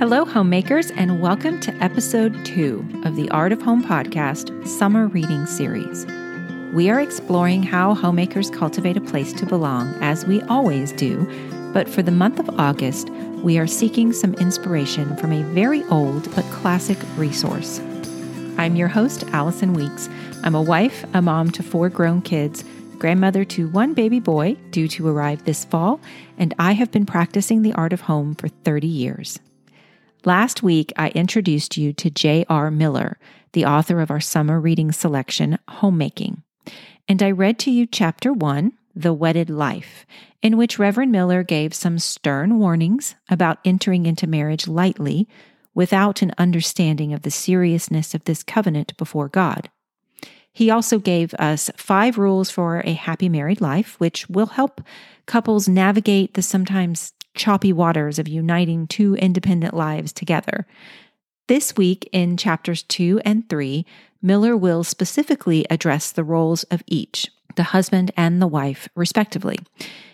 Hello, homemakers, and welcome to episode two of the Art of Home podcast Summer Reading Series. We are exploring how homemakers cultivate a place to belong, as we always do, but for the month of August, we are seeking some inspiration from a very old but classic resource. I'm your host, Allison Weeks. I'm a wife, a mom to four grown kids, grandmother to one baby boy due to arrive this fall, and I have been practicing the art of home for 30 years. Last week, I introduced you to J.R. Miller, the author of our summer reading selection, Homemaking. And I read to you chapter one, The Wedded Life, in which Reverend Miller gave some stern warnings about entering into marriage lightly without an understanding of the seriousness of this covenant before God. He also gave us five rules for a happy married life, which will help couples navigate the sometimes choppy waters of uniting two independent lives together. This week, in chapters two and three, Miller will specifically address the roles of each, the husband and the wife, respectively.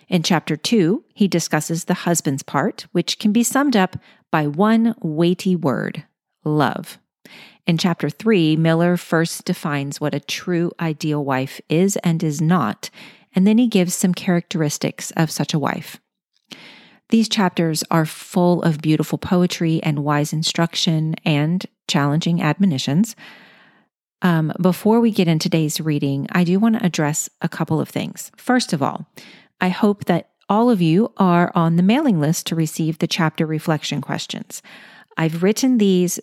In chapter two, he discusses the husband's part, which can be summed up by one weighty word love. In chapter three, Miller first defines what a true ideal wife is and is not, and then he gives some characteristics of such a wife. These chapters are full of beautiful poetry and wise instruction and challenging admonitions. Um, before we get into today's reading, I do want to address a couple of things. First of all, I hope that all of you are on the mailing list to receive the chapter reflection questions. I've written these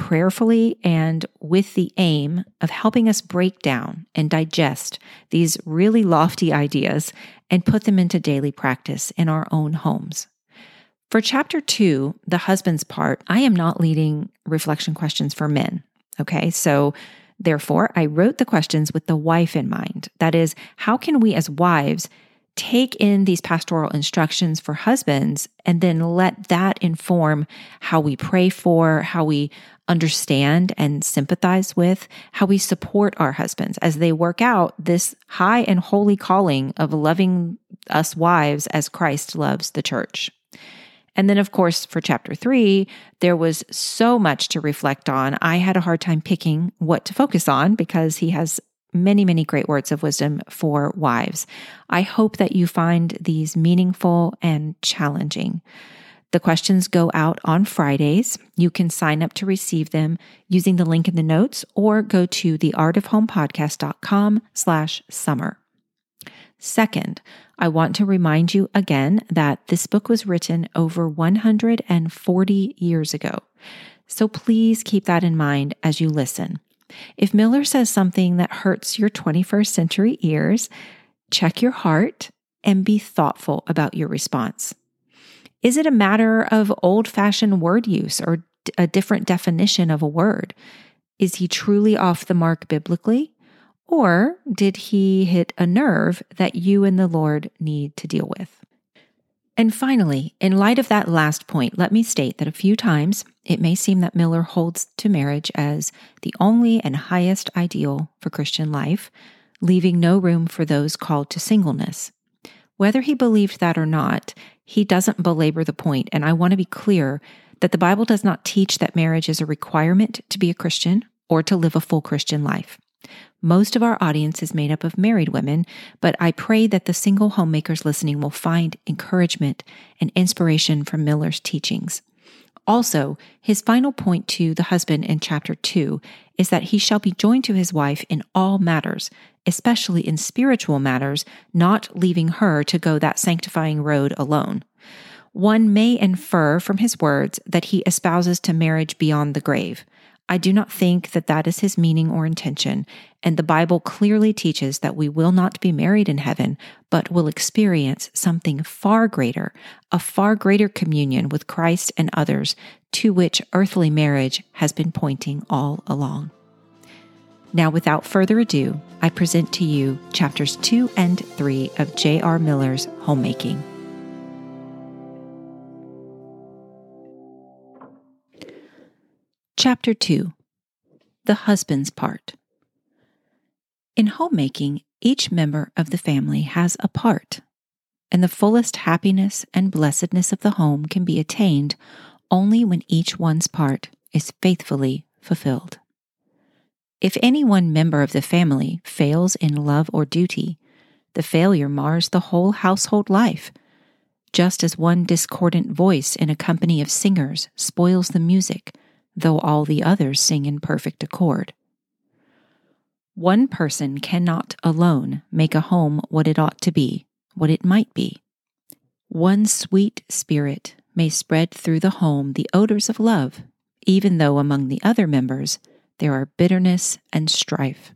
prayerfully and with the aim of helping us break down and digest these really lofty ideas and put them into daily practice in our own homes. For chapter two, the husband's part, I am not leading reflection questions for men. Okay, so therefore, I wrote the questions with the wife in mind. That is, how can we as wives take in these pastoral instructions for husbands and then let that inform how we pray for, how we understand and sympathize with, how we support our husbands as they work out this high and holy calling of loving us wives as Christ loves the church. And then, of course, for chapter three, there was so much to reflect on. I had a hard time picking what to focus on because he has many, many great words of wisdom for wives. I hope that you find these meaningful and challenging. The questions go out on Fridays. You can sign up to receive them using the link in the notes or go to theartofhomepodcast.com slash summer. Second, I want to remind you again that this book was written over 140 years ago. So please keep that in mind as you listen. If Miller says something that hurts your 21st century ears, check your heart and be thoughtful about your response. Is it a matter of old fashioned word use or a different definition of a word? Is he truly off the mark biblically? Or did he hit a nerve that you and the Lord need to deal with? And finally, in light of that last point, let me state that a few times it may seem that Miller holds to marriage as the only and highest ideal for Christian life, leaving no room for those called to singleness. Whether he believed that or not, he doesn't belabor the point, and I want to be clear that the Bible does not teach that marriage is a requirement to be a Christian or to live a full Christian life. Most of our audience is made up of married women, but I pray that the single homemakers listening will find encouragement and inspiration from Miller's teachings. Also, his final point to the husband in chapter 2 is that he shall be joined to his wife in all matters, especially in spiritual matters, not leaving her to go that sanctifying road alone. One may infer from his words that he espouses to marriage beyond the grave. I do not think that that is his meaning or intention, and the Bible clearly teaches that we will not be married in heaven, but will experience something far greater, a far greater communion with Christ and others, to which earthly marriage has been pointing all along. Now, without further ado, I present to you chapters 2 and 3 of J.R. Miller's Homemaking. Chapter 2 The Husband's Part. In homemaking, each member of the family has a part, and the fullest happiness and blessedness of the home can be attained only when each one's part is faithfully fulfilled. If any one member of the family fails in love or duty, the failure mars the whole household life, just as one discordant voice in a company of singers spoils the music, though all the others sing in perfect accord. One person cannot alone make a home what it ought to be, what it might be. One sweet spirit may spread through the home the odors of love, even though among the other members there are bitterness and strife.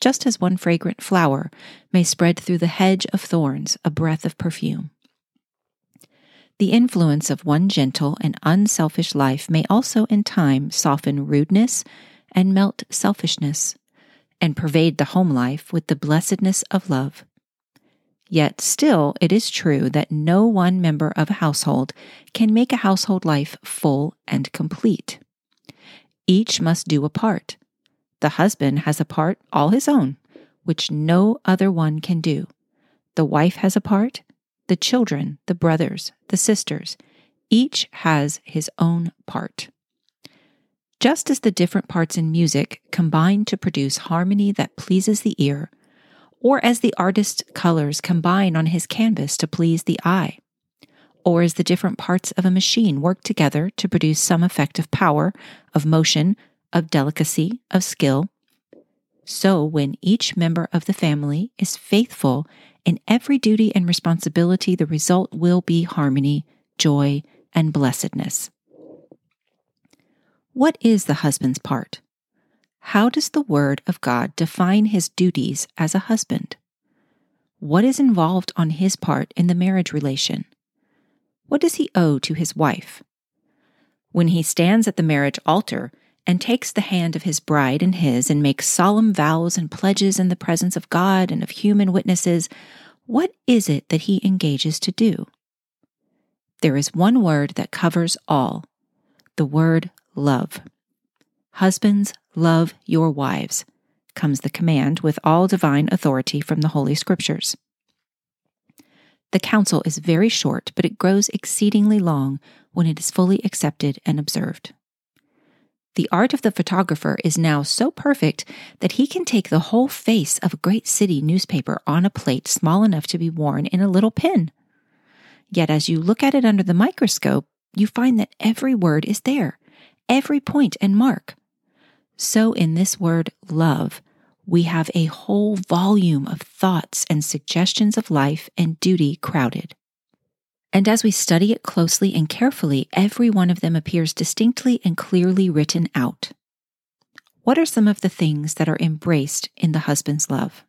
Just as one fragrant flower may spread through the hedge of thorns a breath of perfume. The influence of one gentle and unselfish life may also in time soften rudeness and melt selfishness, and pervade the home life with the blessedness of love. Yet still, it is true that no one member of a household can make a household life full and complete. Each must do a part. The husband has a part all his own, which no other one can do. The wife has a part, the children, the brothers, the sisters, each has his own part. Just as the different parts in music combine to produce harmony that pleases the ear, or as the artist's colors combine on his canvas to please the eye, or as the different parts of a machine work together to produce some effect of power, of motion, of delicacy, of skill. So, when each member of the family is faithful in every duty and responsibility, the result will be harmony, joy, and blessedness. What is the husband's part? How does the Word of God define his duties as a husband? What is involved on his part in the marriage relation? What does he owe to his wife? When he stands at the marriage altar and takes the hand of his bride in his and makes solemn vows and pledges in the presence of God and of human witnesses, what is it that he engages to do? There is one word that covers all the word love. Husbands, love your wives, comes the command with all divine authority from the Holy Scriptures. The counsel is very short, but it grows exceedingly long when it is fully accepted and observed. The art of the photographer is now so perfect that he can take the whole face of a great city newspaper on a plate small enough to be worn in a little pin. Yet as you look at it under the microscope, you find that every word is there, every point and mark, so, in this word love, we have a whole volume of thoughts and suggestions of life and duty crowded. And as we study it closely and carefully, every one of them appears distinctly and clearly written out. What are some of the things that are embraced in the husband's love?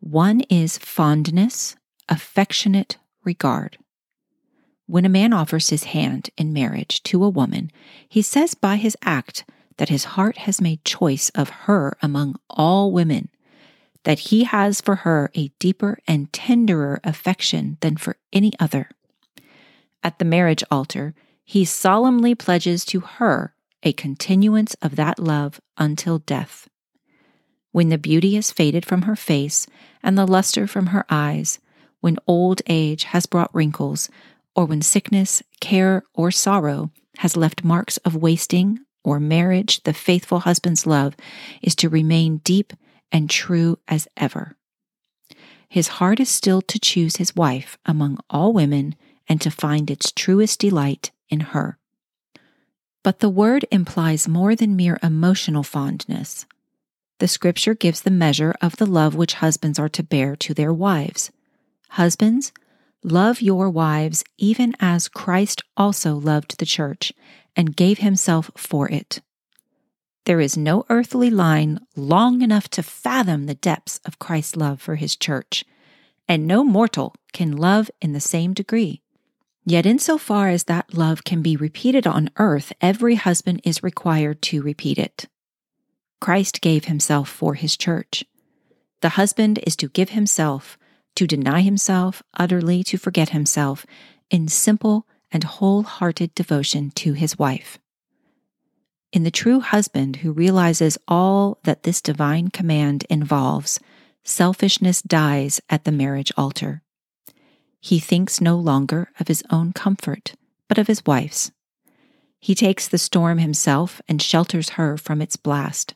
One is fondness, affectionate regard. When a man offers his hand in marriage to a woman, he says by his act that his heart has made choice of her among all women, that he has for her a deeper and tenderer affection than for any other. At the marriage altar, he solemnly pledges to her a continuance of that love until death. When the beauty has faded from her face and the luster from her eyes, when old age has brought wrinkles, or when sickness, care, or sorrow has left marks of wasting or marriage, the faithful husband's love is to remain deep and true as ever. His heart is still to choose his wife among all women and to find its truest delight in her. But the word implies more than mere emotional fondness. The scripture gives the measure of the love which husbands are to bear to their wives. Husbands, love your wives even as Christ also loved the church and gave himself for it. There is no earthly line long enough to fathom the depths of Christ's love for his church, and no mortal can love in the same degree. Yet, insofar as that love can be repeated on earth, every husband is required to repeat it. Christ gave himself for his church. The husband is to give himself, to deny himself utterly, to forget himself, in simple and wholehearted devotion to his wife. In the true husband who realizes all that this divine command involves, selfishness dies at the marriage altar. He thinks no longer of his own comfort, but of his wife's, He takes the storm himself and shelters her from its blast.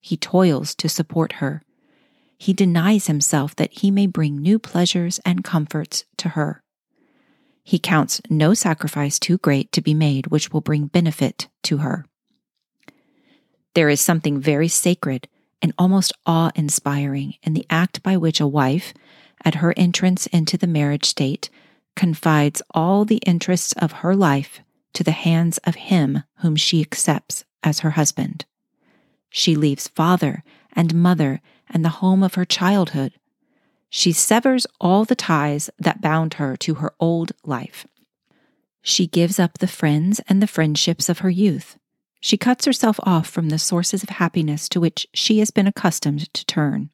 He toils to support her. He denies himself that he may bring new pleasures and comforts to her. He counts no sacrifice too great to be made which will bring benefit to her. There is something very sacred and almost awe inspiring in the act by which a wife, at her entrance into the marriage state, confides all the interests of her life to the hands of him whom she accepts as her husband. She leaves father and mother and the home of her childhood. She severs all the ties that bound her to her old life. She gives up the friends and the friendships of her youth. She cuts herself off from the sources of happiness to which she has been accustomed to turn.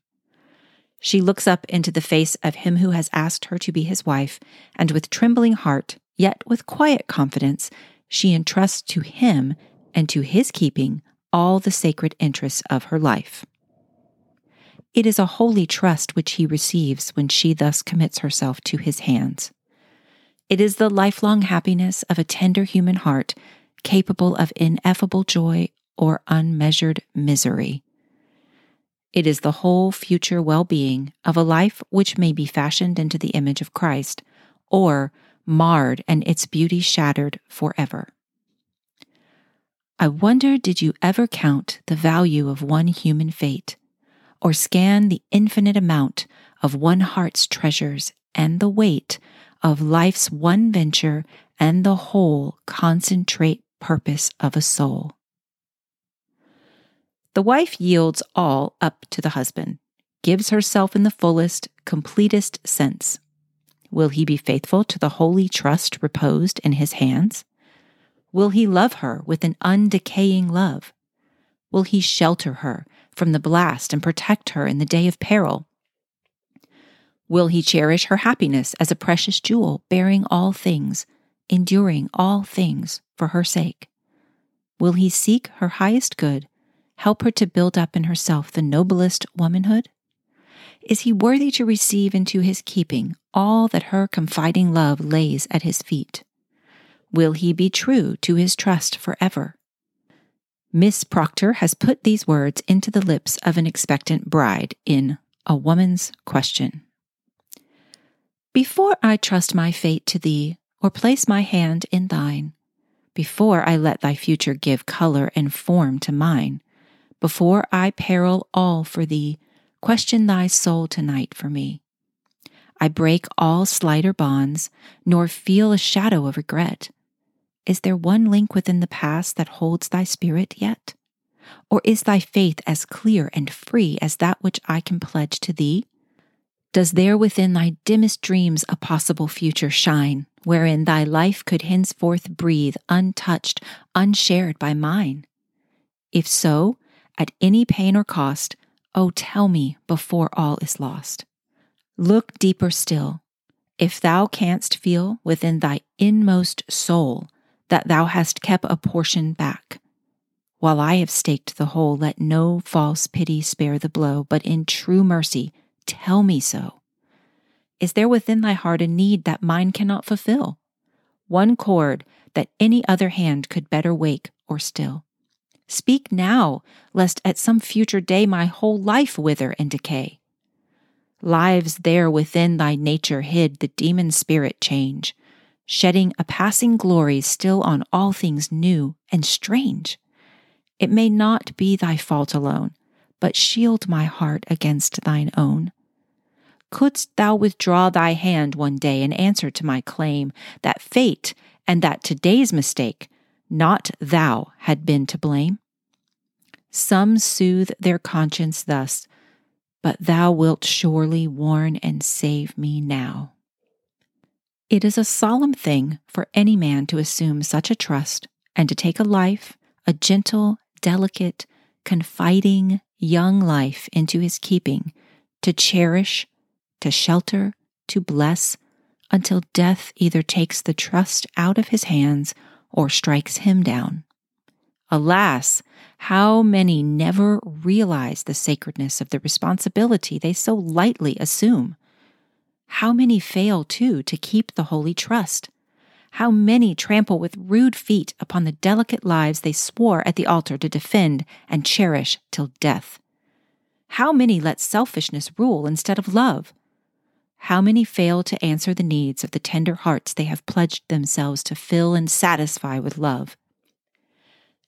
She looks up into the face of him who has asked her to be his wife, and with trembling heart, yet with quiet confidence, she entrusts to him and to his keeping all the sacred interests of her life. It is a holy trust which he receives when she thus commits herself to his hands. It is the lifelong happiness of a tender human heart capable of ineffable joy or unmeasured misery. It is the whole future well being of a life which may be fashioned into the image of Christ, or marred and its beauty shattered forever. I wonder did you ever count the value of one human fate, or scan the infinite amount of one heart's treasures and the weight of life's one venture and the whole concentrate purpose of a soul? The wife yields all up to the husband, gives herself in the fullest, completest sense. Will he be faithful to the holy trust reposed in his hands? Will he love her with an undecaying love? Will he shelter her from the blast and protect her in the day of peril? Will he cherish her happiness as a precious jewel, bearing all things, enduring all things for her sake? Will he seek her highest good, help her to build up in herself the noblest womanhood? Is he worthy to receive into his keeping all that her confiding love lays at his feet? Will he be true to his trust forever? Miss Procter has put these words into the lips of an expectant bride in A Woman's Question. Before I trust my fate to thee, or place my hand in thine, before I let thy future give color and form to mine, before I peril all for thee, question thy soul tonight for me. I break all slighter bonds, nor feel a shadow of regret. Is there one link within the past that holds thy spirit yet? Or is thy faith as clear and free as that which I can pledge to thee? Does there within thy dimmest dreams a possible future shine, wherein thy life could henceforth breathe untouched, unshared by mine? If so, at any pain or cost, oh, tell me before all is lost. Look deeper still. If thou canst feel within thy inmost soul that thou hast kept a portion back, while I have staked the whole, let no false pity spare the blow, but in true mercy tell me so. Is there within thy heart a need that mine cannot fulfill? One chord that any other hand could better wake or still? Speak now, lest at some future day my whole life wither and decay. Lives there within thy nature hid the demon spirit change, shedding a passing glory still on all things new and strange. It may not be thy fault alone, but shield my heart against thine own. Couldst thou withdraw thy hand one day in answer to my claim that fate and that today's mistake not thou had been to blame? Some soothe their conscience thus, but thou wilt surely warn and save me now. It is a solemn thing for any man to assume such a trust and to take a life, a gentle, delicate, confiding, young life into his keeping, to cherish, to shelter, to bless, until death either takes the trust out of his hands or strikes him down. Alas, how many never realize the sacredness of the responsibility they so lightly assume? How many fail, too, to keep the holy trust? How many trample with rude feet upon the delicate lives they swore at the altar to defend and cherish till death? How many let selfishness rule instead of love? How many fail to answer the needs of the tender hearts they have pledged themselves to fill and satisfy with love?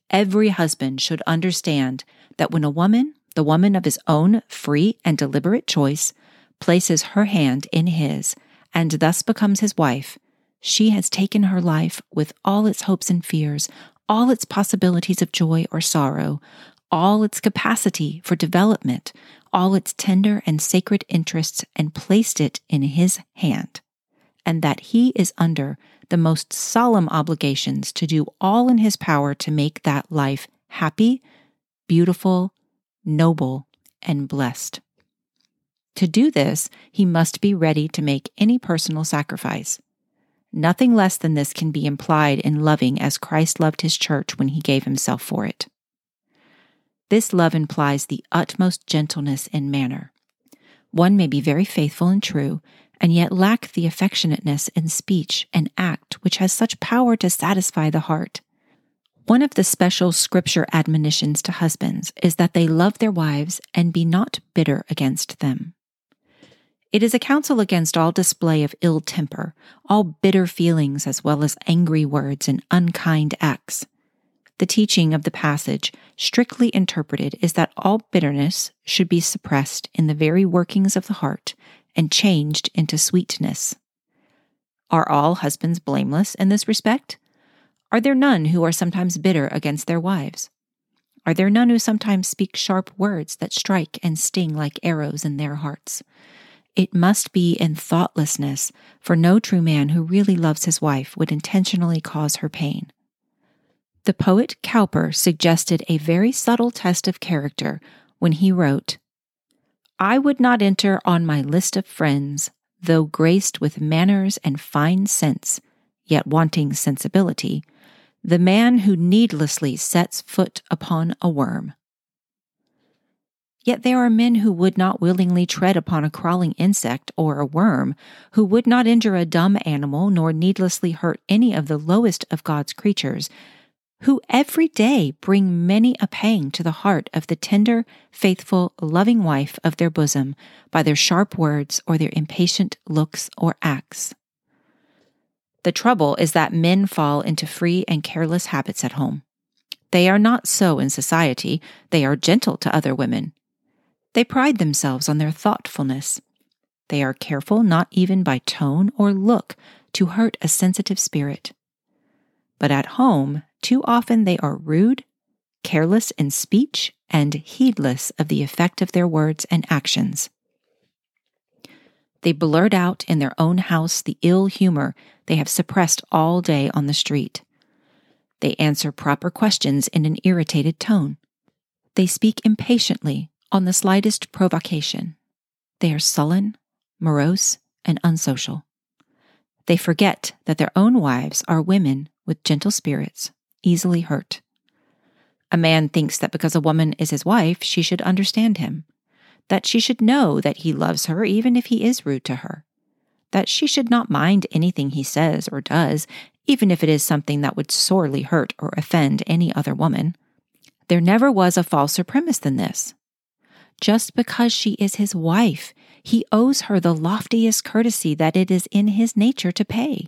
Every husband should understand that when a woman, the woman of his own free and deliberate choice, places her hand in his and thus becomes his wife, she has taken her life with all its hopes and fears, all its possibilities of joy or sorrow, all its capacity for development, all its tender and sacred interests, and placed it in his hand, and that he is under the most solemn obligations to do all in his power to make that life happy, beautiful, noble, and blessed. To do this, he must be ready to make any personal sacrifice. Nothing less than this can be implied in loving as Christ loved his church when he gave himself for it. This love implies the utmost gentleness in manner. One may be very faithful and true, and yet lack the affectionateness in speech and act which has such power to satisfy the heart. One of the special scripture admonitions to husbands is that they love their wives and be not bitter against them. It is a counsel against all display of ill temper, all bitter feelings, as well as angry words and unkind acts. The teaching of the passage, strictly interpreted, is that all bitterness should be suppressed in the very workings of the heart and changed into sweetness. Are all husbands blameless in this respect? Are there none who are sometimes bitter against their wives? Are there none who sometimes speak sharp words that strike and sting like arrows in their hearts? It must be in thoughtlessness, for no true man who really loves his wife would intentionally cause her pain. The poet Cowper suggested a very subtle test of character when he wrote, I would not enter on my list of friends, though graced with manners and fine sense, yet wanting sensibility, the man who needlessly sets foot upon a worm. Yet there are men who would not willingly tread upon a crawling insect or a worm, who would not injure a dumb animal nor needlessly hurt any of the lowest of God's creatures, who every day bring many a pang to the heart of the tender, faithful, loving wife of their bosom by their sharp words or their impatient looks or acts. The trouble is that men fall into free and careless habits at home. They are not so in society, they are gentle to other women. They pride themselves on their thoughtfulness. They are careful not even by tone or look to hurt a sensitive spirit. But at home, too often they are rude, careless in speech, and heedless of the effect of their words and actions. They blurt out in their own house the ill humor they have suppressed all day on the street. They answer proper questions in an irritated tone. They speak impatiently on the slightest provocation. They are sullen, morose, and unsocial. They forget that their own wives are women with gentle spirits, easily hurt. A man thinks that because a woman is his wife, she should understand him, that she should know that he loves her even if he is rude to her, that she should not mind anything he says or does, even if it is something that would sorely hurt or offend any other woman. There never was a falser premise than this. Just because she is his wife, he owes her the loftiest courtesy that it is in his nature to pay.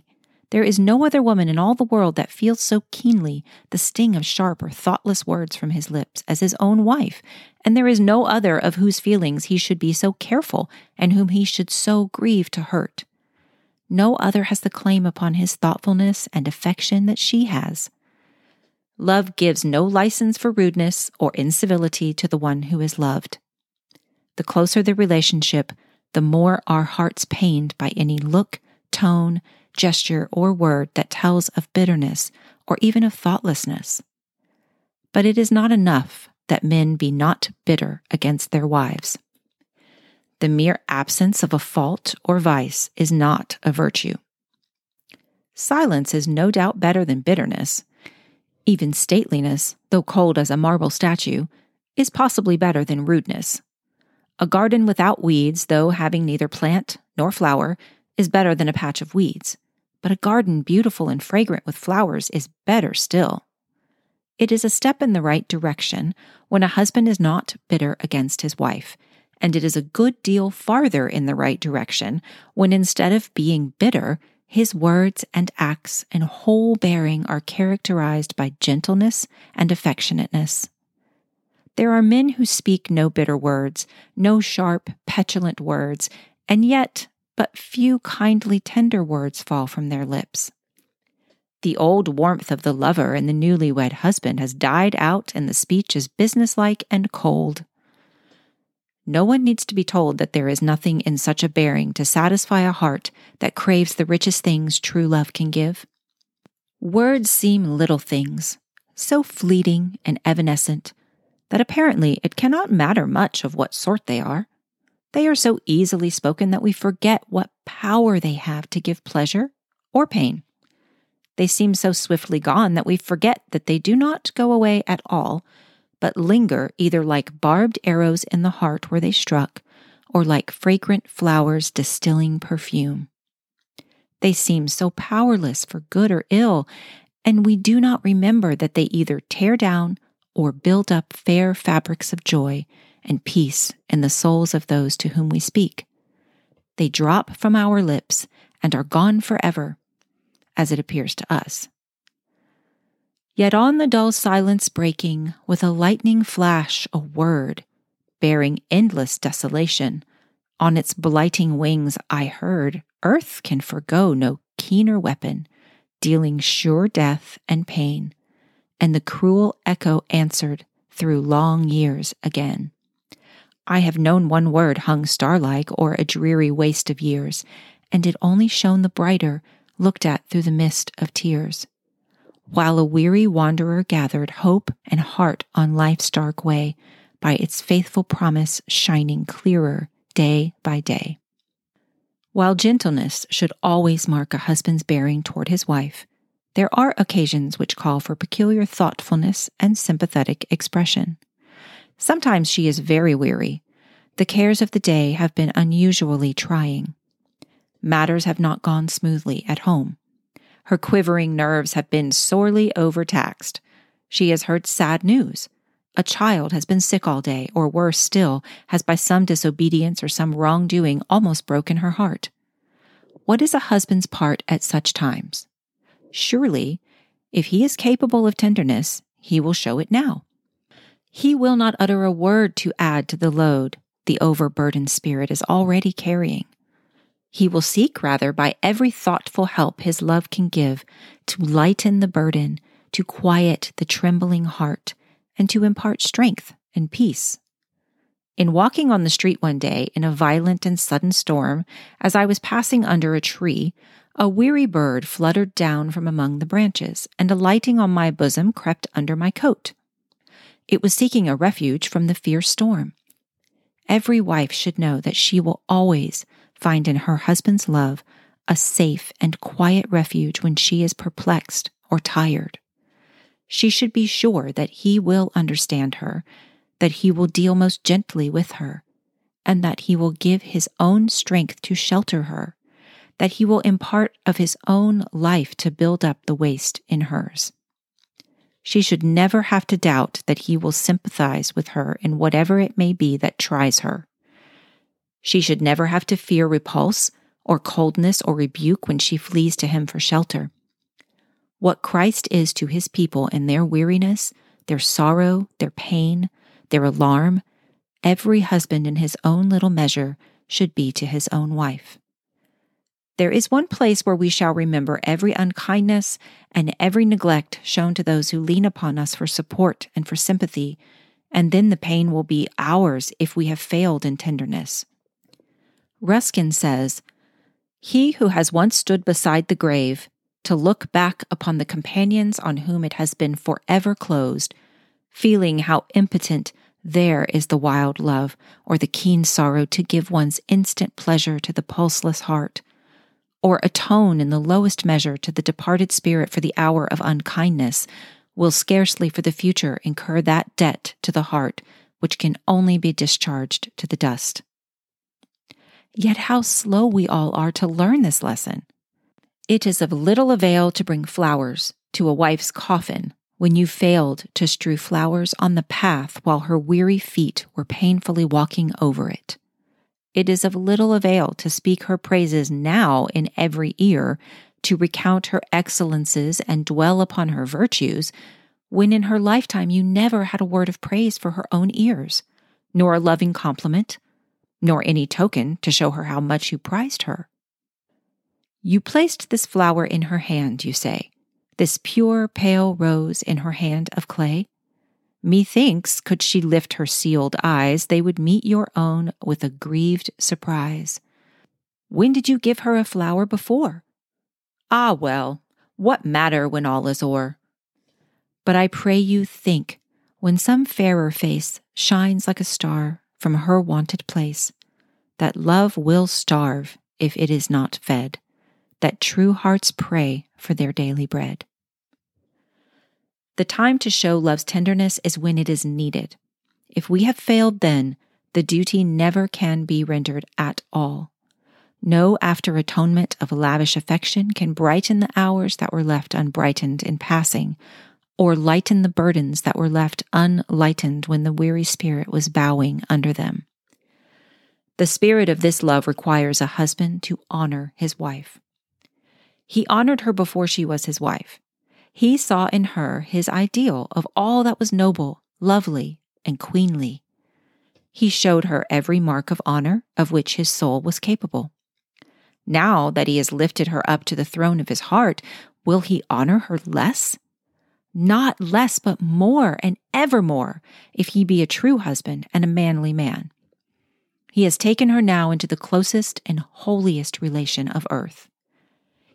There is no other woman in all the world that feels so keenly the sting of sharp or thoughtless words from his lips as his own wife, and there is no other of whose feelings he should be so careful and whom he should so grieve to hurt. No other has the claim upon his thoughtfulness and affection that she has. Love gives no license for rudeness or incivility to the one who is loved. The closer the relationship, the more our hearts pained by any look, tone, gesture, or word that tells of bitterness or even of thoughtlessness. But it is not enough that men be not bitter against their wives. The mere absence of a fault or vice is not a virtue. Silence is no doubt better than bitterness. Even stateliness, though cold as a marble statue, is possibly better than rudeness. A garden without weeds, though having neither plant nor flower, is better than a patch of weeds but a garden beautiful and fragrant with flowers is better still. It is a step in the right direction when a husband is not bitter against his wife, and it is a good deal farther in the right direction when instead of being bitter, his words and acts and whole bearing are characterized by gentleness and affectionateness. There are men who speak no bitter words, no sharp, petulant words, and yet but few kindly, tender words fall from their lips. The old warmth of the lover and the newly-wed husband has died out, and the speech is businesslike and cold. No one needs to be told that there is nothing in such a bearing to satisfy a heart that craves the richest things true love can give. Words seem little things, so fleeting and evanescent, that apparently it cannot matter much of what sort they are. They are so easily spoken that we forget what power they have to give pleasure or pain. They seem so swiftly gone that we forget that they do not go away at all, but linger either like barbed arrows in the heart where they struck, or like fragrant flowers distilling perfume. They seem so powerless for good or ill, and we do not remember that they either tear down or build up fair fabrics of joy and peace in the souls of those to whom we speak. They drop from our lips and are gone forever as it appears to us. Yet on the dull silence breaking, with a lightning flash, a word, bearing endless desolation, on its blighting wings I heard, Earth can forego no keener weapon, dealing sure death and pain. And the cruel echo answered through long years again. I have known one word hung star-like o'er a dreary waste of years, and it only shone the brighter looked at through the mist of tears. While a weary wanderer gathered hope and heart on life's dark way, by its faithful promise shining clearer day by day. While gentleness should always mark a husband's bearing toward his wife, there are occasions which call for peculiar thoughtfulness and sympathetic expression. Sometimes she is very weary. The cares of the day have been unusually trying matters have not gone smoothly at home. Her quivering nerves have been sorely overtaxed. She has heard sad news. A child has been sick all day, or worse still, has by some disobedience or some wrongdoing almost broken her heart. What is a husband's part at such times? Surely, if he is capable of tenderness, he will show it now. He will not utter a word to add to the load the overburdened spirit is already carrying. He will seek, rather, by every thoughtful help his love can give, to lighten the burden, to quiet the trembling heart, and to impart strength and peace. In walking on the street one day in a violent and sudden storm, as I was passing under a tree, a weary bird fluttered down from among the branches, and alighting on my bosom crept under my coat. It was seeking a refuge from the fierce storm. Every wife should know that she will always find in her husband's love a safe and quiet refuge when she is perplexed or tired. She should be sure that he will understand her, that he will deal most gently with her, and that he will give his own strength to shelter her, that he will impart of his own life to build up the waste in hers. She should never have to doubt that he will sympathize with her in whatever it may be that tries her. She should never have to fear repulse or coldness or rebuke when she flees to him for shelter. What Christ is to his people in their weariness, their sorrow, their pain, their alarm, every husband in his own little measure should be to his own wife. There is one place where we shall remember every unkindness and every neglect shown to those who lean upon us for support and for sympathy, and then the pain will be ours if we have failed in tenderness. Ruskin says, He who has once stood beside the grave to look back upon the companions on whom it has been forever closed, feeling how impotent there is the wild love or the keen sorrow to give one's instant pleasure to the pulseless heart, or atone in the lowest measure to the departed spirit for the hour of unkindness, will scarcely for the future incur that debt to the heart which can only be discharged to the dust. Yet how slow we all are to learn this lesson. It is of little avail to bring flowers to a wife's coffin when you failed to strew flowers on the path while her weary feet were painfully walking over it. It is of little avail to speak her praises now in every ear, to recount her excellences and dwell upon her virtues, when in her lifetime you never had a word of praise for her own ears, nor a loving compliment, nor any token to show her how much you prized her. You placed this flower in her hand, you say, this pure pale rose in her hand of clay? Methinks, could she lift her sealed eyes, they would meet your own with a grieved surprise. When did you give her a flower before? Ah, well, what matter when all is o'er? But I pray you think, when some fairer face shines like a star from her wonted place, that love will starve if it is not fed that true hearts pray for their daily bread. The time to show love's tenderness is when it is needed. If we have failed then, the duty never can be rendered at all. No after atonement of lavish affection can brighten the hours that were left unbrightened in passing, or lighten the burdens that were left unlightened when the weary spirit was bowing under them. The spirit of this love requires a husband to honor his wife. He honored her before she was his wife. He saw in her his ideal of all that was noble, lovely, and queenly. He showed her every mark of honor of which his soul was capable. Now that he has lifted her up to the throne of his heart, will he honor her less? Not less, but more and ever more, if he be a true husband and a manly man. He has taken her now into the closest and holiest relation of earth.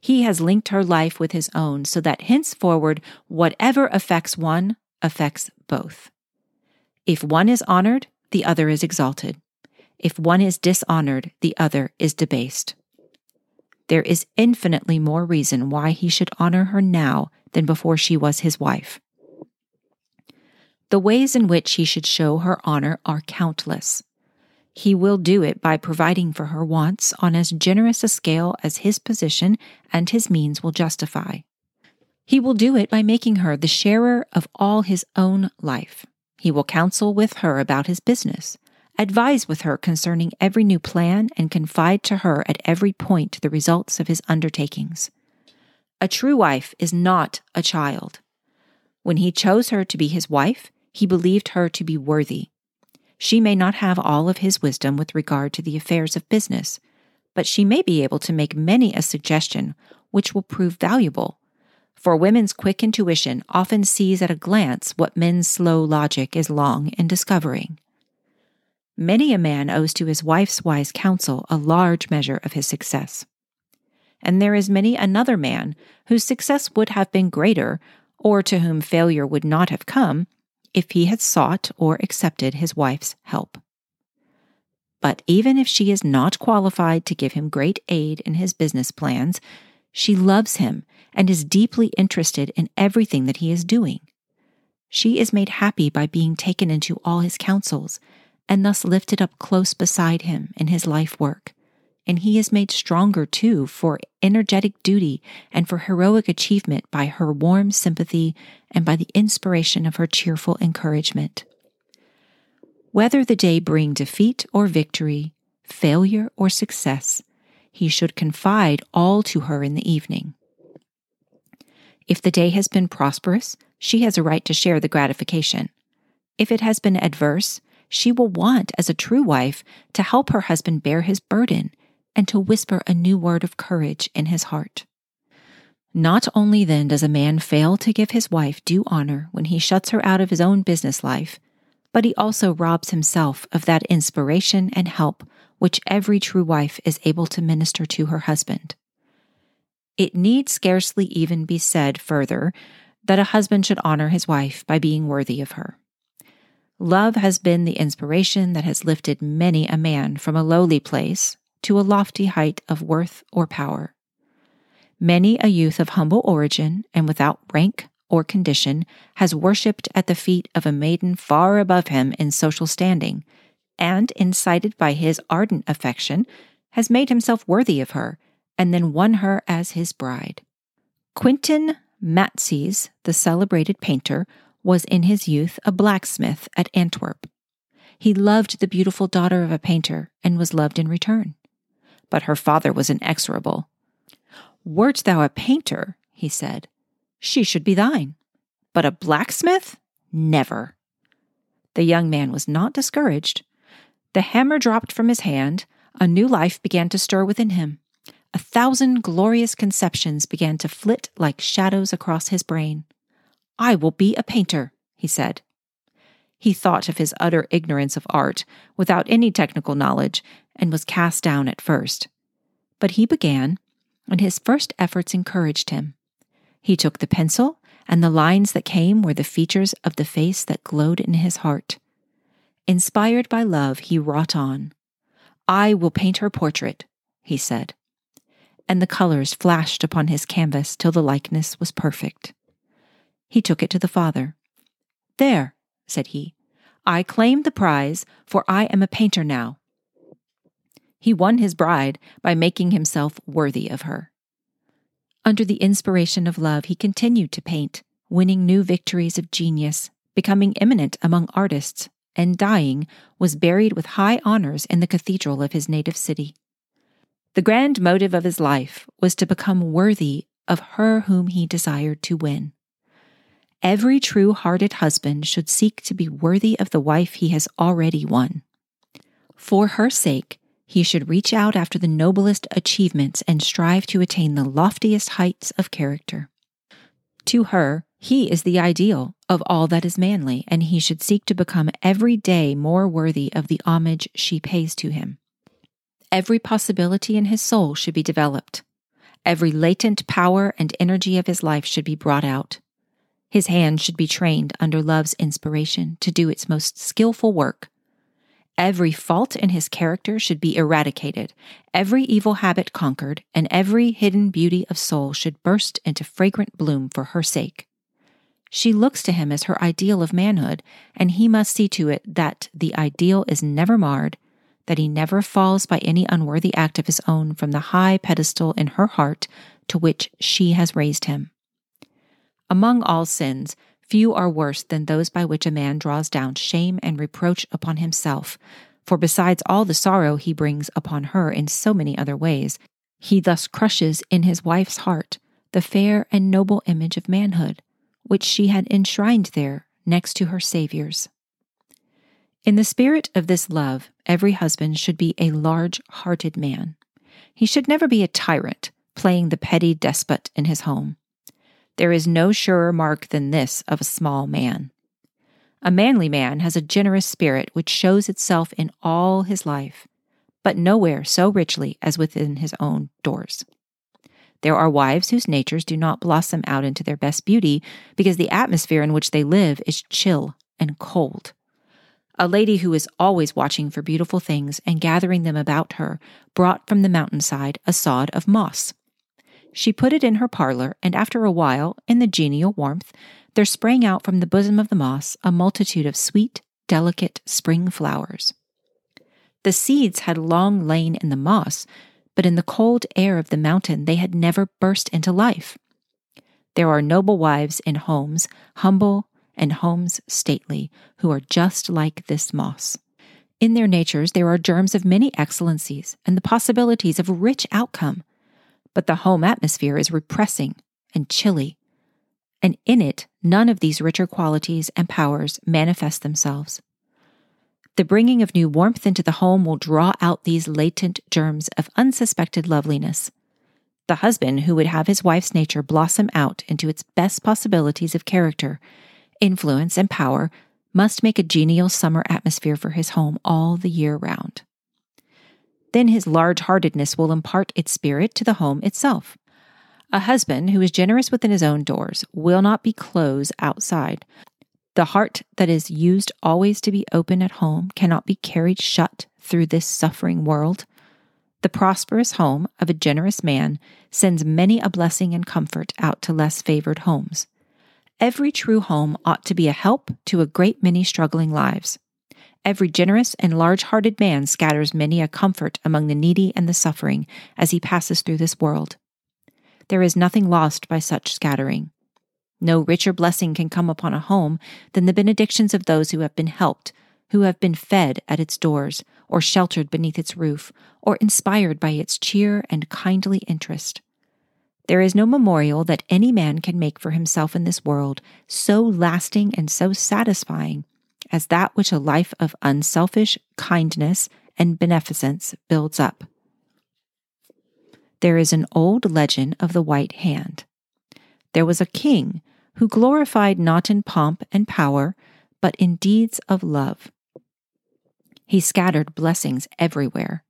He has linked her life with his own so that henceforward, whatever affects one affects both. If one is honored, the other is exalted. If one is dishonored, the other is debased. There is infinitely more reason why he should honor her now than before she was his wife. The ways in which he should show her honor are countless. He will do it by providing for her wants on as generous a scale as his position and his means will justify. He will do it by making her the sharer of all his own life. He will counsel with her about his business, advise with her concerning every new plan, and confide to her at every point the results of his undertakings. A true wife is not a child. When he chose her to be his wife, he believed her to be worthy. She may not have all of his wisdom with regard to the affairs of business, but she may be able to make many a suggestion which will prove valuable. For women's quick intuition often sees at a glance what men's slow logic is long in discovering. Many a man owes to his wife's wise counsel a large measure of his success. And there is many another man whose success would have been greater, or to whom failure would not have come, if he had sought or accepted his wife's help. But even if she is not qualified to give him great aid in his business plans, she loves him and is deeply interested in everything that he is doing. She is made happy by being taken into all his counsels and thus lifted up close beside him in his life work and he is made stronger too for energetic duty and for heroic achievement by her warm sympathy and by the inspiration of her cheerful encouragement. Whether the day bring defeat or victory, failure or success, he should confide all to her in the evening. If the day has been prosperous, she has a right to share the gratification. If it has been adverse, she will want, as a true wife, to help her husband bear his burden and to whisper a new word of courage in his heart. Not only then does a man fail to give his wife due honor when he shuts her out of his own business life, but he also robs himself of that inspiration and help which every true wife is able to minister to her husband. It need scarcely even be said further that a husband should honor his wife by being worthy of her. Love has been the inspiration that has lifted many a man from a lowly place to a lofty height of worth or power. Many a youth of humble origin and without rank or condition has worshipped at the feet of a maiden far above him in social standing, and, incited by his ardent affection, has made himself worthy of her, and then won her as his bride. Quentin Matsys, the celebrated painter, was in his youth a blacksmith at Antwerp. He loved the beautiful daughter of a painter and was loved in return. But her father was inexorable. Wert thou a painter, he said, she should be thine. But a blacksmith? Never. The young man was not discouraged. The hammer dropped from his hand, a new life began to stir within him. A thousand glorious conceptions began to flit like shadows across his brain. I will be a painter, he said. He thought of his utter ignorance of art, without any technical knowledge, and was cast down at first. But he began, and his first efforts encouraged him. He took the pencil, and the lines that came were the features of the face that glowed in his heart. Inspired by love, he wrought on. I will paint her portrait, he said and the colors flashed upon his canvas till the likeness was perfect. He took it to the father. There, said he, I claim the prize, for I am a painter now. He won his bride by making himself worthy of her. Under the inspiration of love, he continued to paint, winning new victories of genius, becoming eminent among artists, and dying, was buried with high honors in the cathedral of his native city. The grand motive of his life was to become worthy of her whom he desired to win. Every true hearted husband should seek to be worthy of the wife he has already won. For her sake, he should reach out after the noblest achievements and strive to attain the loftiest heights of character. To her, he is the ideal of all that is manly, and he should seek to become every day more worthy of the homage she pays to him. Every possibility in his soul should be developed. Every latent power and energy of his life should be brought out. His hand should be trained under love's inspiration to do its most skillful work. Every fault in his character should be eradicated, every evil habit conquered, and every hidden beauty of soul should burst into fragrant bloom for her sake. She looks to him as her ideal of manhood, and he must see to it that the ideal is never marred that he never falls by any unworthy act of his own from the high pedestal in her heart to which she has raised him. Among all sins, few are worse than those by which a man draws down shame and reproach upon himself, for besides all the sorrow he brings upon her in so many other ways, he thus crushes in his wife's heart the fair and noble image of manhood, which she had enshrined there next to her Saviour's. In the spirit of this love, every husband should be a large hearted man. He should never be a tyrant, playing the petty despot in his home. There is no surer mark than this of a small man. A manly man has a generous spirit which shows itself in all his life, but nowhere so richly as within his own doors. There are wives whose natures do not blossom out into their best beauty because the atmosphere in which they live is chill and cold. A lady who is always watching for beautiful things and gathering them about her brought from the mountainside a sod of moss. She put it in her parlor, and after a while, in the genial warmth, there sprang out from the bosom of the moss a multitude of sweet, delicate spring flowers. The seeds had long lain in the moss, but in the cold air of the mountain they had never burst into life. There are noble wives in homes, humble and homes stately, who are just like this moss. In their natures, there are germs of many excellencies and the possibilities of rich outcome, but the home atmosphere is repressing and chilly, and in it, none of these richer qualities and powers manifest themselves. The bringing of new warmth into the home will draw out these latent germs of unsuspected loveliness. The husband who would have his wife's nature blossom out into its best possibilities of character influence, and power must make a genial summer atmosphere for his home all the year round. Then his large heartedness will impart its spirit to the home itself. A husband who is generous within his own doors will not be closed outside. The heart that is used always to be open at home cannot be carried shut through this suffering world. The prosperous home of a generous man sends many a blessing and comfort out to less favored homes. Every true home ought to be a help to a great many struggling lives. Every generous and large hearted man scatters many a comfort among the needy and the suffering as he passes through this world. There is nothing lost by such scattering. No richer blessing can come upon a home than the benedictions of those who have been helped, who have been fed at its doors, or sheltered beneath its roof, or inspired by its cheer and kindly interest. There is no memorial that any man can make for himself in this world so lasting and so satisfying as that which a life of unselfish kindness and beneficence builds up. There is an old legend of the white hand. There was a king who glorified not in pomp and power, but in deeds of love. He scattered blessings everywhere.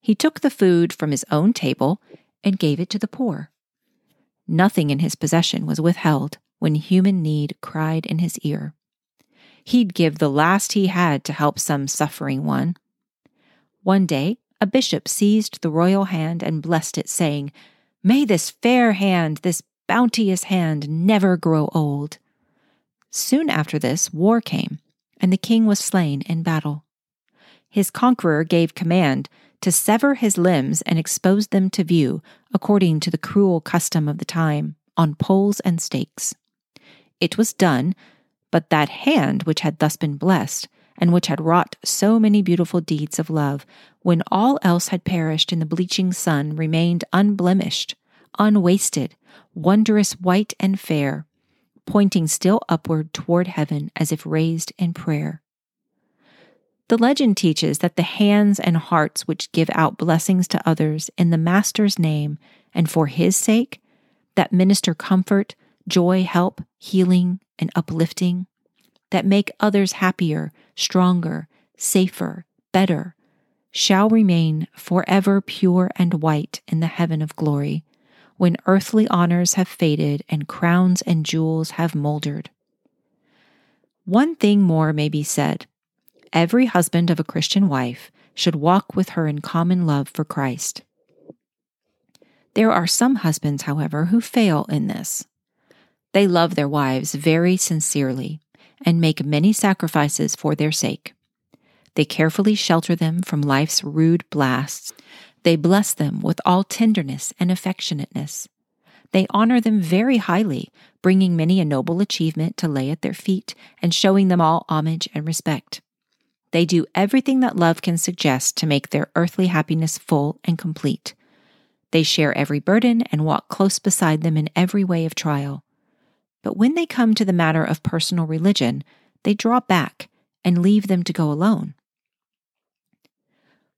He took the food from his own table and gave it to the poor. Nothing in his possession was withheld when human need cried in his ear. He'd give the last he had to help some suffering one. One day, a bishop seized the royal hand and blessed it, saying, May this fair hand, this bounteous hand, never grow old. Soon after this, war came, and the king was slain in battle his conqueror gave command to sever his limbs and expose them to view, according to the cruel custom of the time, on poles and stakes. It was done, but that hand which had thus been blessed, and which had wrought so many beautiful deeds of love, when all else had perished in the bleaching sun, remained unblemished, unwasted, wondrous white and fair, pointing still upward toward heaven as if raised in prayer. The legend teaches that the hands and hearts which give out blessings to others in the Master's name and for his sake, that minister comfort, joy, help, healing, and uplifting, that make others happier, stronger, safer, better, shall remain forever pure and white in the heaven of glory, when earthly honors have faded and crowns and jewels have moldered. One thing more may be said every husband of a Christian wife should walk with her in common love for Christ. There are some husbands, however, who fail in this. They love their wives very sincerely and make many sacrifices for their sake. They carefully shelter them from life's rude blasts. They bless them with all tenderness and affectionateness. They honor them very highly, bringing many a noble achievement to lay at their feet and showing them all homage and respect. They do everything that love can suggest to make their earthly happiness full and complete. They share every burden and walk close beside them in every way of trial. But when they come to the matter of personal religion, they draw back and leave them to go alone.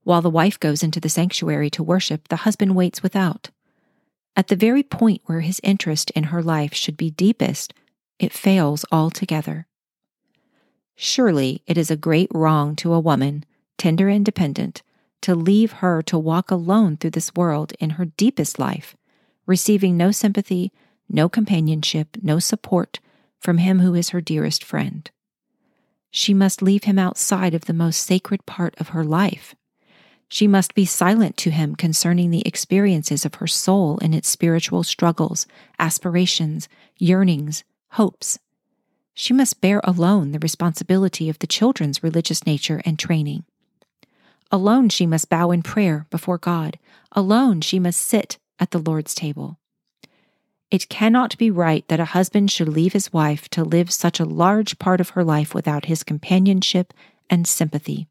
While the wife goes into the sanctuary to worship, the husband waits without. At the very point where his interest in her life should be deepest, it fails altogether. Surely it is a great wrong to a woman, tender and dependent, to leave her to walk alone through this world in her deepest life, receiving no sympathy, no companionship, no support from him who is her dearest friend. She must leave him outside of the most sacred part of her life. She must be silent to him concerning the experiences of her soul in its spiritual struggles, aspirations, yearnings, hopes, she must bear alone the responsibility of the children's religious nature and training. Alone she must bow in prayer before God. Alone she must sit at the Lord's table. It cannot be right that a husband should leave his wife to live such a large part of her life without his companionship and sympathy.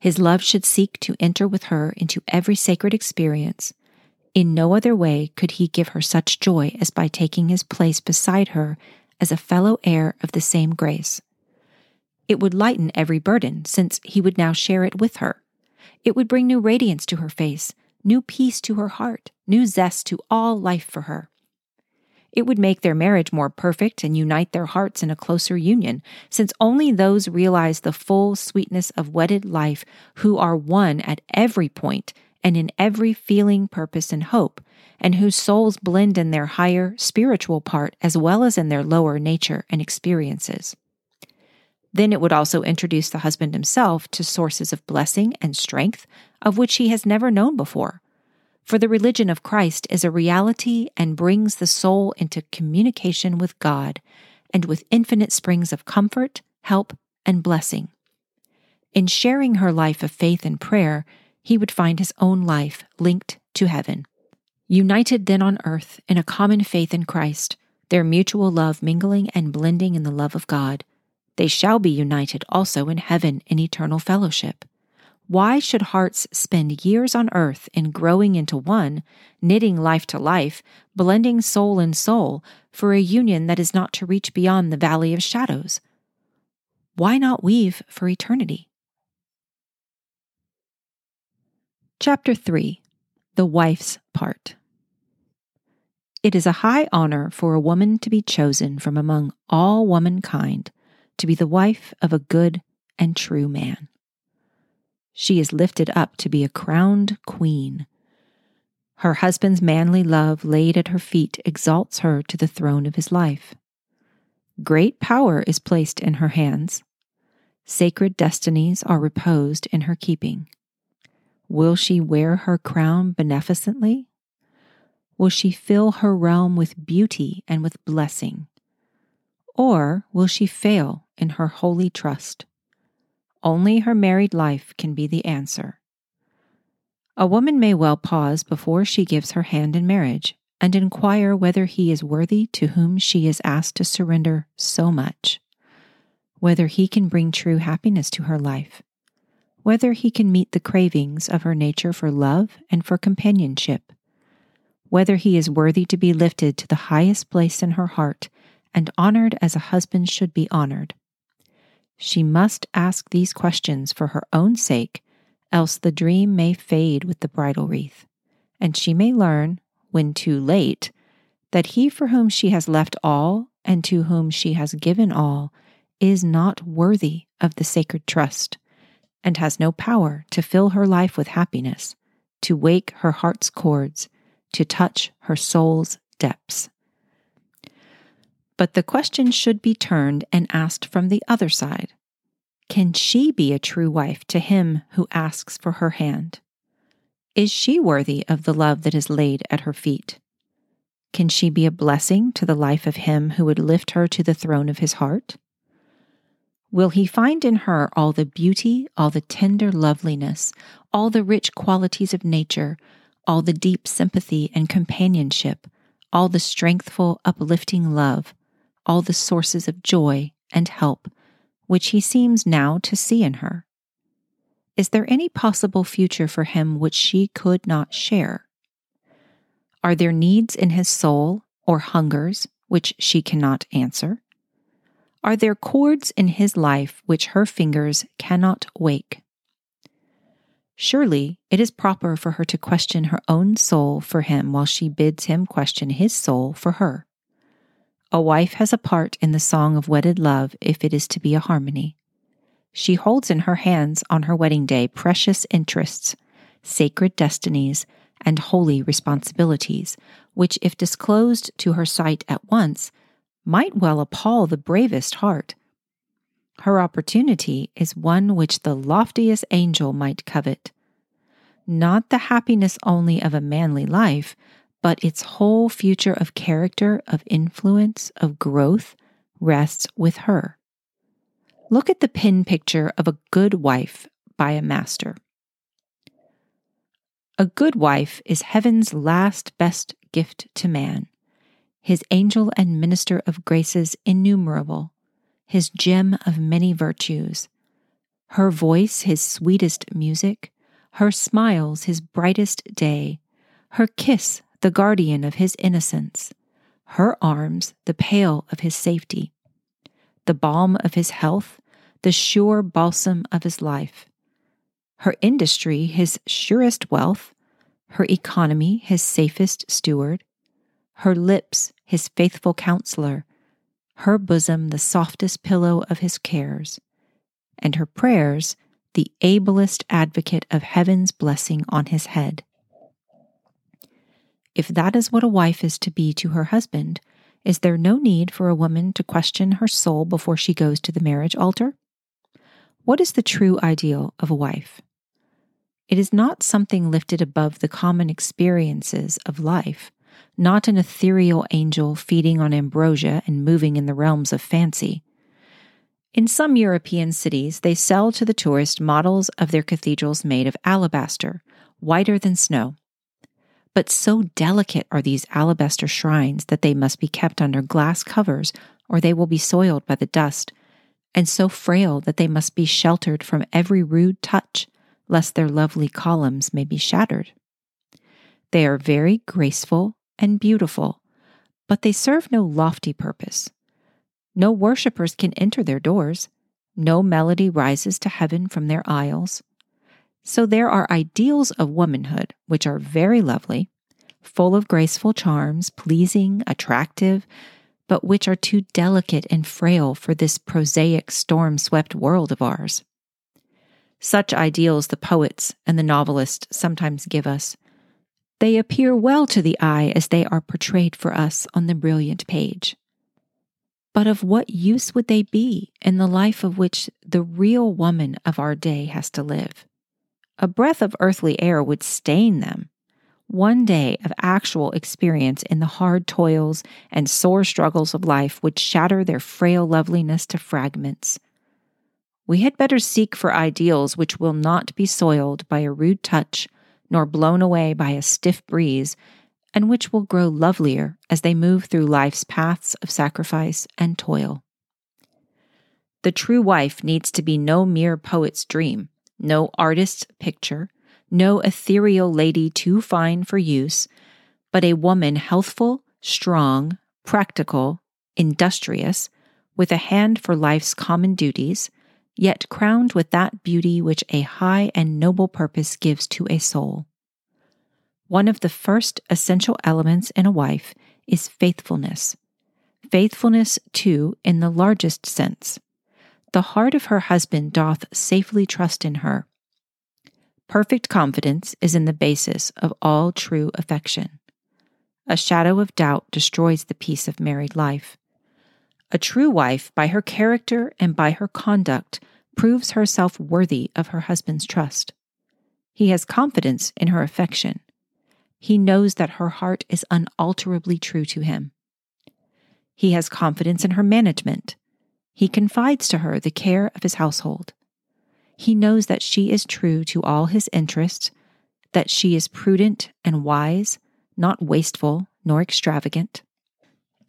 His love should seek to enter with her into every sacred experience. In no other way could he give her such joy as by taking his place beside her as a fellow heir of the same grace. It would lighten every burden, since he would now share it with her. It would bring new radiance to her face, new peace to her heart, new zest to all life for her. It would make their marriage more perfect and unite their hearts in a closer union, since only those realize the full sweetness of wedded life who are one at every point and in every feeling, purpose, and hope and whose souls blend in their higher spiritual part as well as in their lower nature and experiences. Then it would also introduce the husband himself to sources of blessing and strength of which he has never known before. For the religion of Christ is a reality and brings the soul into communication with God and with infinite springs of comfort, help, and blessing. In sharing her life of faith and prayer, he would find his own life linked to heaven. United then on earth in a common faith in Christ, their mutual love mingling and blending in the love of God, they shall be united also in heaven in eternal fellowship. Why should hearts spend years on earth in growing into one, knitting life to life, blending soul in soul, for a union that is not to reach beyond the valley of shadows? Why not weave for eternity? Chapter 3 The Wife's Part It is a high honor for a woman to be chosen from among all womankind to be the wife of a good and true man. She is lifted up to be a crowned queen. Her husband's manly love laid at her feet exalts her to the throne of his life. Great power is placed in her hands. Sacred destinies are reposed in her keeping. Will she wear her crown beneficently? Will she fill her realm with beauty and with blessing? Or will she fail in her holy trust? Only her married life can be the answer. A woman may well pause before she gives her hand in marriage and inquire whether he is worthy to whom she is asked to surrender so much, whether he can bring true happiness to her life, whether he can meet the cravings of her nature for love and for companionship, whether he is worthy to be lifted to the highest place in her heart and honored as a husband should be honored. She must ask these questions for her own sake, else the dream may fade with the bridal wreath, and she may learn, when too late, that he for whom she has left all and to whom she has given all is not worthy of the sacred trust and has no power to fill her life with happiness, to wake her heart's chords, to touch her soul's depths. But the question should be turned and asked from the other side Can she be a true wife to him who asks for her hand? Is she worthy of the love that is laid at her feet? Can she be a blessing to the life of him who would lift her to the throne of his heart? Will he find in her all the beauty, all the tender loveliness, all the rich qualities of nature, all the deep sympathy and companionship, all the strengthful, uplifting love, all the sources of joy and help which he seems now to see in her? Is there any possible future for him which she could not share? Are there needs in his soul or hungers which she cannot answer? Are there chords in his life which her fingers cannot wake? Surely it is proper for her to question her own soul for him while she bids him question his soul for her. A wife has a part in the song of wedded love if it is to be a harmony. She holds in her hands on her wedding day precious interests, sacred destinies, and holy responsibilities, which, if disclosed to her sight at once, might well appall the bravest heart. Her opportunity is one which the loftiest angel might covet. Not the happiness only of a manly life, but its whole future of character, of influence, of growth rests with her. Look at the pin picture of a good wife by a master. A good wife is heaven's last best gift to man his angel and minister of graces innumerable, his gem of many virtues, her voice his sweetest music, her smiles his brightest day, her kiss the guardian of his innocence, her arms the pale of his safety, the balm of his health, the sure balsam of his life, her industry his surest wealth, her economy his safest steward, her lips his faithful counselor, her bosom the softest pillow of his cares, and her prayers the ablest advocate of heaven's blessing on his head. If that is what a wife is to be to her husband, is there no need for a woman to question her soul before she goes to the marriage altar? What is the true ideal of a wife? It is not something lifted above the common experiences of life, not an ethereal angel feeding on ambrosia and moving in the realms of fancy. In some European cities, they sell to the tourist models of their cathedrals made of alabaster, whiter than snow. But so delicate are these alabaster shrines that they must be kept under glass covers or they will be soiled by the dust, and so frail that they must be sheltered from every rude touch, lest their lovely columns may be shattered. They are very graceful and beautiful, but they serve no lofty purpose. No worshippers can enter their doors. No melody rises to heaven from their aisles. So there are ideals of womanhood which are very lovely, full of graceful charms, pleasing, attractive, but which are too delicate and frail for this prosaic, storm swept world of ours. Such ideals the poets and the novelists sometimes give us. They appear well to the eye as they are portrayed for us on the brilliant page. But of what use would they be in the life of which the real woman of our day has to live? A breath of earthly air would stain them. One day of actual experience in the hard toils and sore struggles of life would shatter their frail loveliness to fragments. We had better seek for ideals which will not be soiled by a rude touch, nor blown away by a stiff breeze, and which will grow lovelier as they move through life's paths of sacrifice and toil. The true wife needs to be no mere poet's dream, no artist's picture, no ethereal lady too fine for use, but a woman healthful, strong, practical, industrious, with a hand for life's common duties, yet crowned with that beauty which a high and noble purpose gives to a soul. One of the first essential elements in a wife is faithfulness. Faithfulness, too, in the largest sense. The heart of her husband doth safely trust in her. Perfect confidence is in the basis of all true affection. A shadow of doubt destroys the peace of married life. A true wife, by her character and by her conduct, proves herself worthy of her husband's trust. He has confidence in her affection he knows that her heart is unalterably true to him. He has confidence in her management. He confides to her the care of his household. He knows that she is true to all his interests, that she is prudent and wise, not wasteful nor extravagant.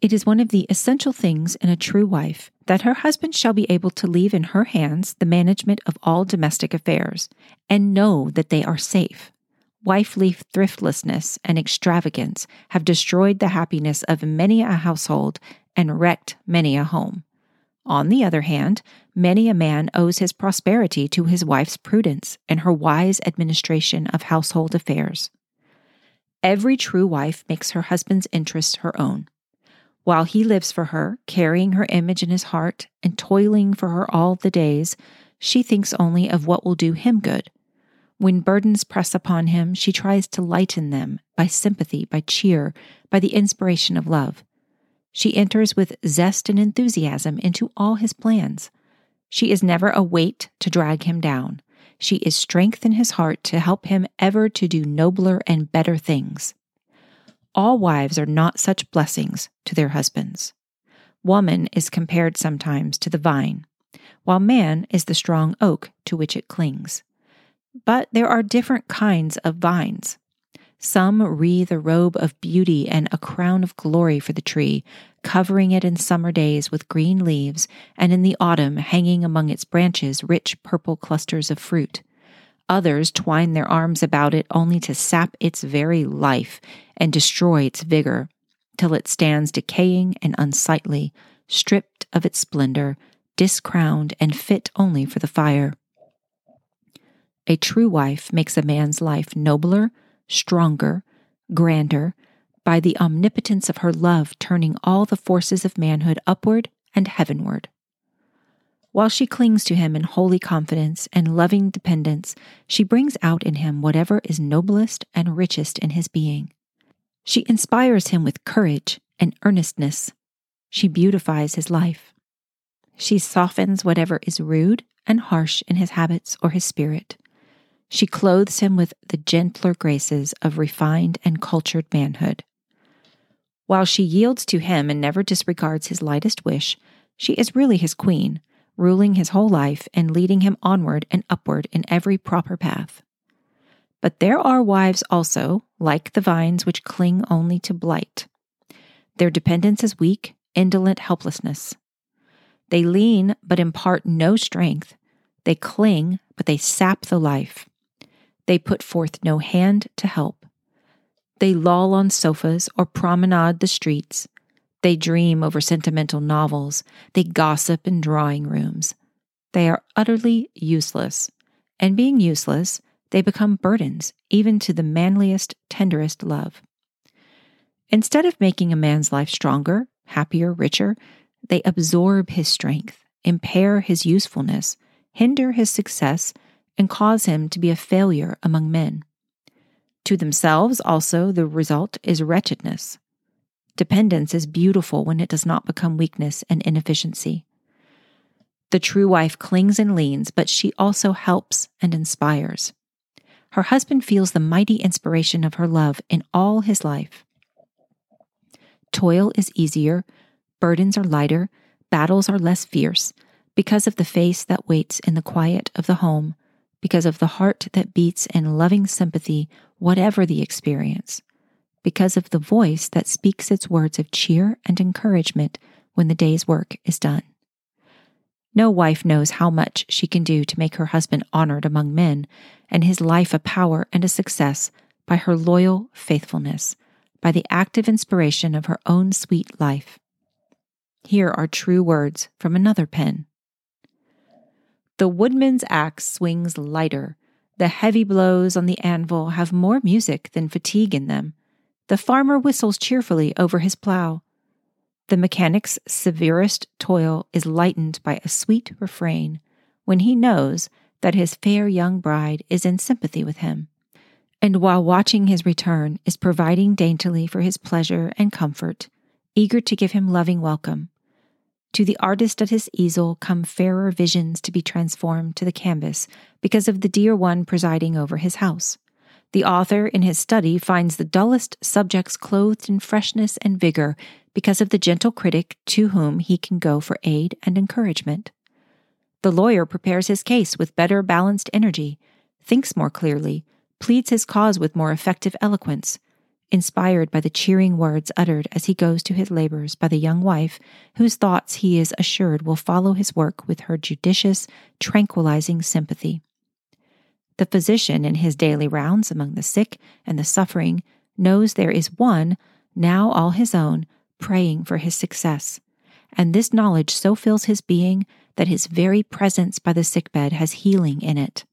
It is one of the essential things in a true wife that her husband shall be able to leave in her hands the management of all domestic affairs and know that they are safe wifely thriftlessness and extravagance have destroyed the happiness of many a household and wrecked many a home. On the other hand, many a man owes his prosperity to his wife's prudence and her wise administration of household affairs. Every true wife makes her husband's interests her own. While he lives for her, carrying her image in his heart and toiling for her all the days, she thinks only of what will do him good when burdens press upon him, she tries to lighten them by sympathy, by cheer, by the inspiration of love. She enters with zest and enthusiasm into all his plans. She is never a weight to drag him down. She is strength in his heart to help him ever to do nobler and better things. All wives are not such blessings to their husbands. Woman is compared sometimes to the vine, while man is the strong oak to which it clings. But there are different kinds of vines. Some wreathe a robe of beauty and a crown of glory for the tree, covering it in summer days with green leaves, and in the autumn hanging among its branches rich purple clusters of fruit. Others twine their arms about it only to sap its very life and destroy its vigor, till it stands decaying and unsightly, stripped of its splendor, discrowned, and fit only for the fire. A true wife makes a man's life nobler, stronger, grander, by the omnipotence of her love turning all the forces of manhood upward and heavenward. While she clings to him in holy confidence and loving dependence, she brings out in him whatever is noblest and richest in his being. She inspires him with courage and earnestness. She beautifies his life. She softens whatever is rude and harsh in his habits or his spirit. She clothes him with the gentler graces of refined and cultured manhood. While she yields to him and never disregards his lightest wish, she is really his queen, ruling his whole life and leading him onward and upward in every proper path. But there are wives also, like the vines which cling only to blight. Their dependence is weak, indolent helplessness. They lean, but impart no strength. They cling, but they sap the life. They put forth no hand to help. They loll on sofas or promenade the streets. They dream over sentimental novels. They gossip in drawing rooms. They are utterly useless. And being useless, they become burdens even to the manliest, tenderest love. Instead of making a man's life stronger, happier, richer, they absorb his strength, impair his usefulness, hinder his success, and cause him to be a failure among men. To themselves, also, the result is wretchedness. Dependence is beautiful when it does not become weakness and inefficiency. The true wife clings and leans, but she also helps and inspires. Her husband feels the mighty inspiration of her love in all his life. Toil is easier, burdens are lighter, battles are less fierce, because of the face that waits in the quiet of the home, because of the heart that beats in loving sympathy, whatever the experience, because of the voice that speaks its words of cheer and encouragement when the day's work is done. No wife knows how much she can do to make her husband honored among men and his life a power and a success by her loyal faithfulness, by the active inspiration of her own sweet life. Here are true words from another pen. The woodman's axe swings lighter. The heavy blows on the anvil have more music than fatigue in them. The farmer whistles cheerfully over his plow. The mechanic's severest toil is lightened by a sweet refrain when he knows that his fair young bride is in sympathy with him, and while watching his return is providing daintily for his pleasure and comfort, eager to give him loving welcome. To the artist at his easel come fairer visions to be transformed to the canvas because of the dear one presiding over his house. The author in his study finds the dullest subjects clothed in freshness and vigor because of the gentle critic to whom he can go for aid and encouragement. The lawyer prepares his case with better balanced energy, thinks more clearly, pleads his cause with more effective eloquence, inspired by the cheering words uttered as he goes to his labors by the young wife, whose thoughts he is assured will follow his work with her judicious, tranquilizing sympathy. The physician, in his daily rounds among the sick and the suffering, knows there is one, now all his own, praying for his success. And this knowledge so fills his being that his very presence by the sickbed has healing in it.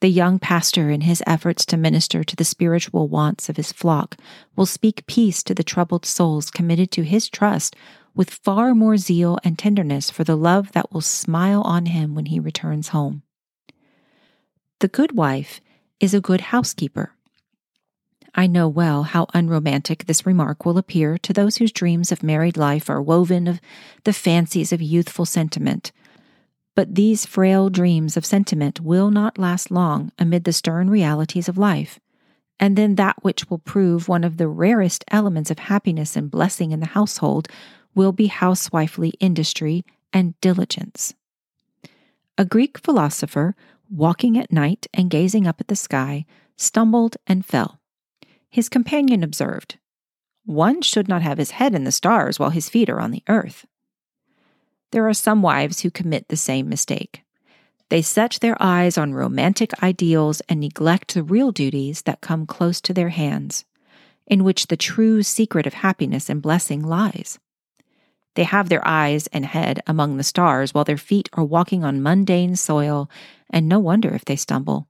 The young pastor, in his efforts to minister to the spiritual wants of his flock, will speak peace to the troubled souls committed to his trust with far more zeal and tenderness for the love that will smile on him when he returns home. The good wife is a good housekeeper. I know well how unromantic this remark will appear to those whose dreams of married life are woven of the fancies of youthful sentiment. But these frail dreams of sentiment will not last long amid the stern realities of life. And then that which will prove one of the rarest elements of happiness and blessing in the household will be housewifely industry and diligence. A Greek philosopher, walking at night and gazing up at the sky, stumbled and fell. His companion observed, One should not have his head in the stars while his feet are on the earth. There are some wives who commit the same mistake. They set their eyes on romantic ideals and neglect the real duties that come close to their hands, in which the true secret of happiness and blessing lies. They have their eyes and head among the stars while their feet are walking on mundane soil, and no wonder if they stumble.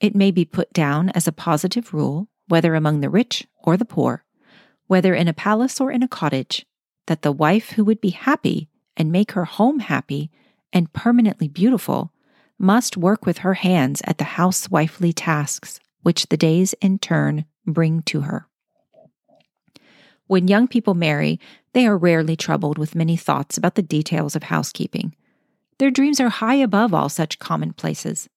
It may be put down as a positive rule, whether among the rich or the poor, whether in a palace or in a cottage, that the wife who would be happy and make her home happy and permanently beautiful must work with her hands at the housewifely tasks which the days in turn bring to her. When young people marry, they are rarely troubled with many thoughts about the details of housekeeping. Their dreams are high above all such commonplaces.